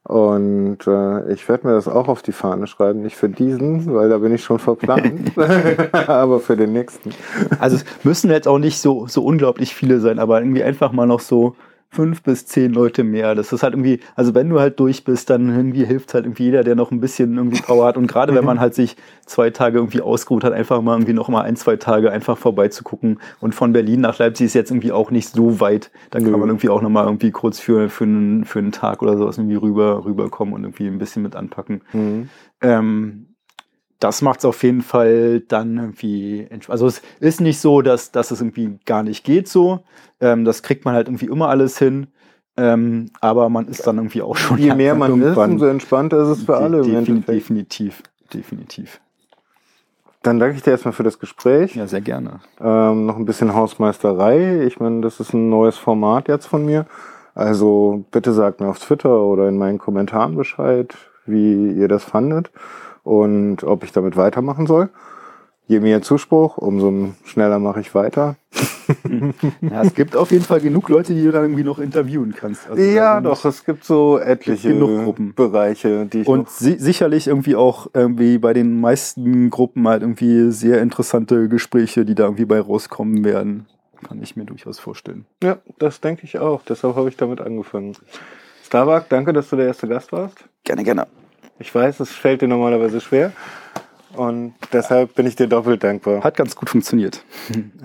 Und äh, ich werde mir das auch auf die Fahne schreiben, nicht für diesen, weil da bin ich schon verplant, aber für den nächsten. Also es müssen jetzt auch nicht so, so unglaublich viele sein, aber irgendwie einfach mal noch so fünf bis zehn Leute mehr. Das ist halt irgendwie, also wenn du halt durch bist, dann irgendwie hilft halt irgendwie jeder, der noch ein bisschen irgendwie Power hat. Und gerade wenn man halt sich zwei Tage irgendwie ausgeruht hat, einfach mal irgendwie noch mal ein, zwei Tage einfach vorbeizugucken. Und von Berlin nach Leipzig ist jetzt irgendwie auch nicht so weit. Dann kann man irgendwie auch noch mal irgendwie kurz für, für, einen, für einen Tag oder sowas irgendwie rüber, rüberkommen und irgendwie ein bisschen mit anpacken. Mhm. Ähm, das macht es auf jeden Fall dann irgendwie. Also es ist nicht so, dass, dass es irgendwie gar nicht geht so. Ähm, das kriegt man halt irgendwie immer alles hin. Ähm, aber man ist dann irgendwie auch schon. Je mehr man ist, umso entspannter ist es für alle Defin-. Definitiv, definitiv. Dann danke ich dir erstmal für das Gespräch. Ja, sehr gerne. Ähm, noch ein bisschen Hausmeisterei. Ich meine, das ist ein neues Format jetzt von mir. Also bitte sagt mir auf Twitter oder in meinen Kommentaren Bescheid, wie ihr das fandet und ob ich damit weitermachen soll. Je mehr Zuspruch, umso schneller mache ich weiter. Ja, es gibt auf jeden Fall genug Leute, die du dann irgendwie noch interviewen kannst. Also, ja, doch, es gibt so etliche genug Gruppen. Bereiche, die ich Und noch si sicherlich irgendwie auch irgendwie bei den meisten Gruppen halt irgendwie sehr interessante Gespräche, die da irgendwie bei rauskommen werden. Kann ich mir durchaus vorstellen. Ja, das denke ich auch. Deshalb habe ich damit angefangen. Starbuck, danke, dass du der erste Gast warst. Gerne, gerne. Ich weiß, es fällt dir normalerweise schwer. Und deshalb bin ich dir doppelt dankbar. Hat ganz gut funktioniert.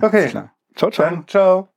Okay, Klar. Ciao, ciao. dann ciao.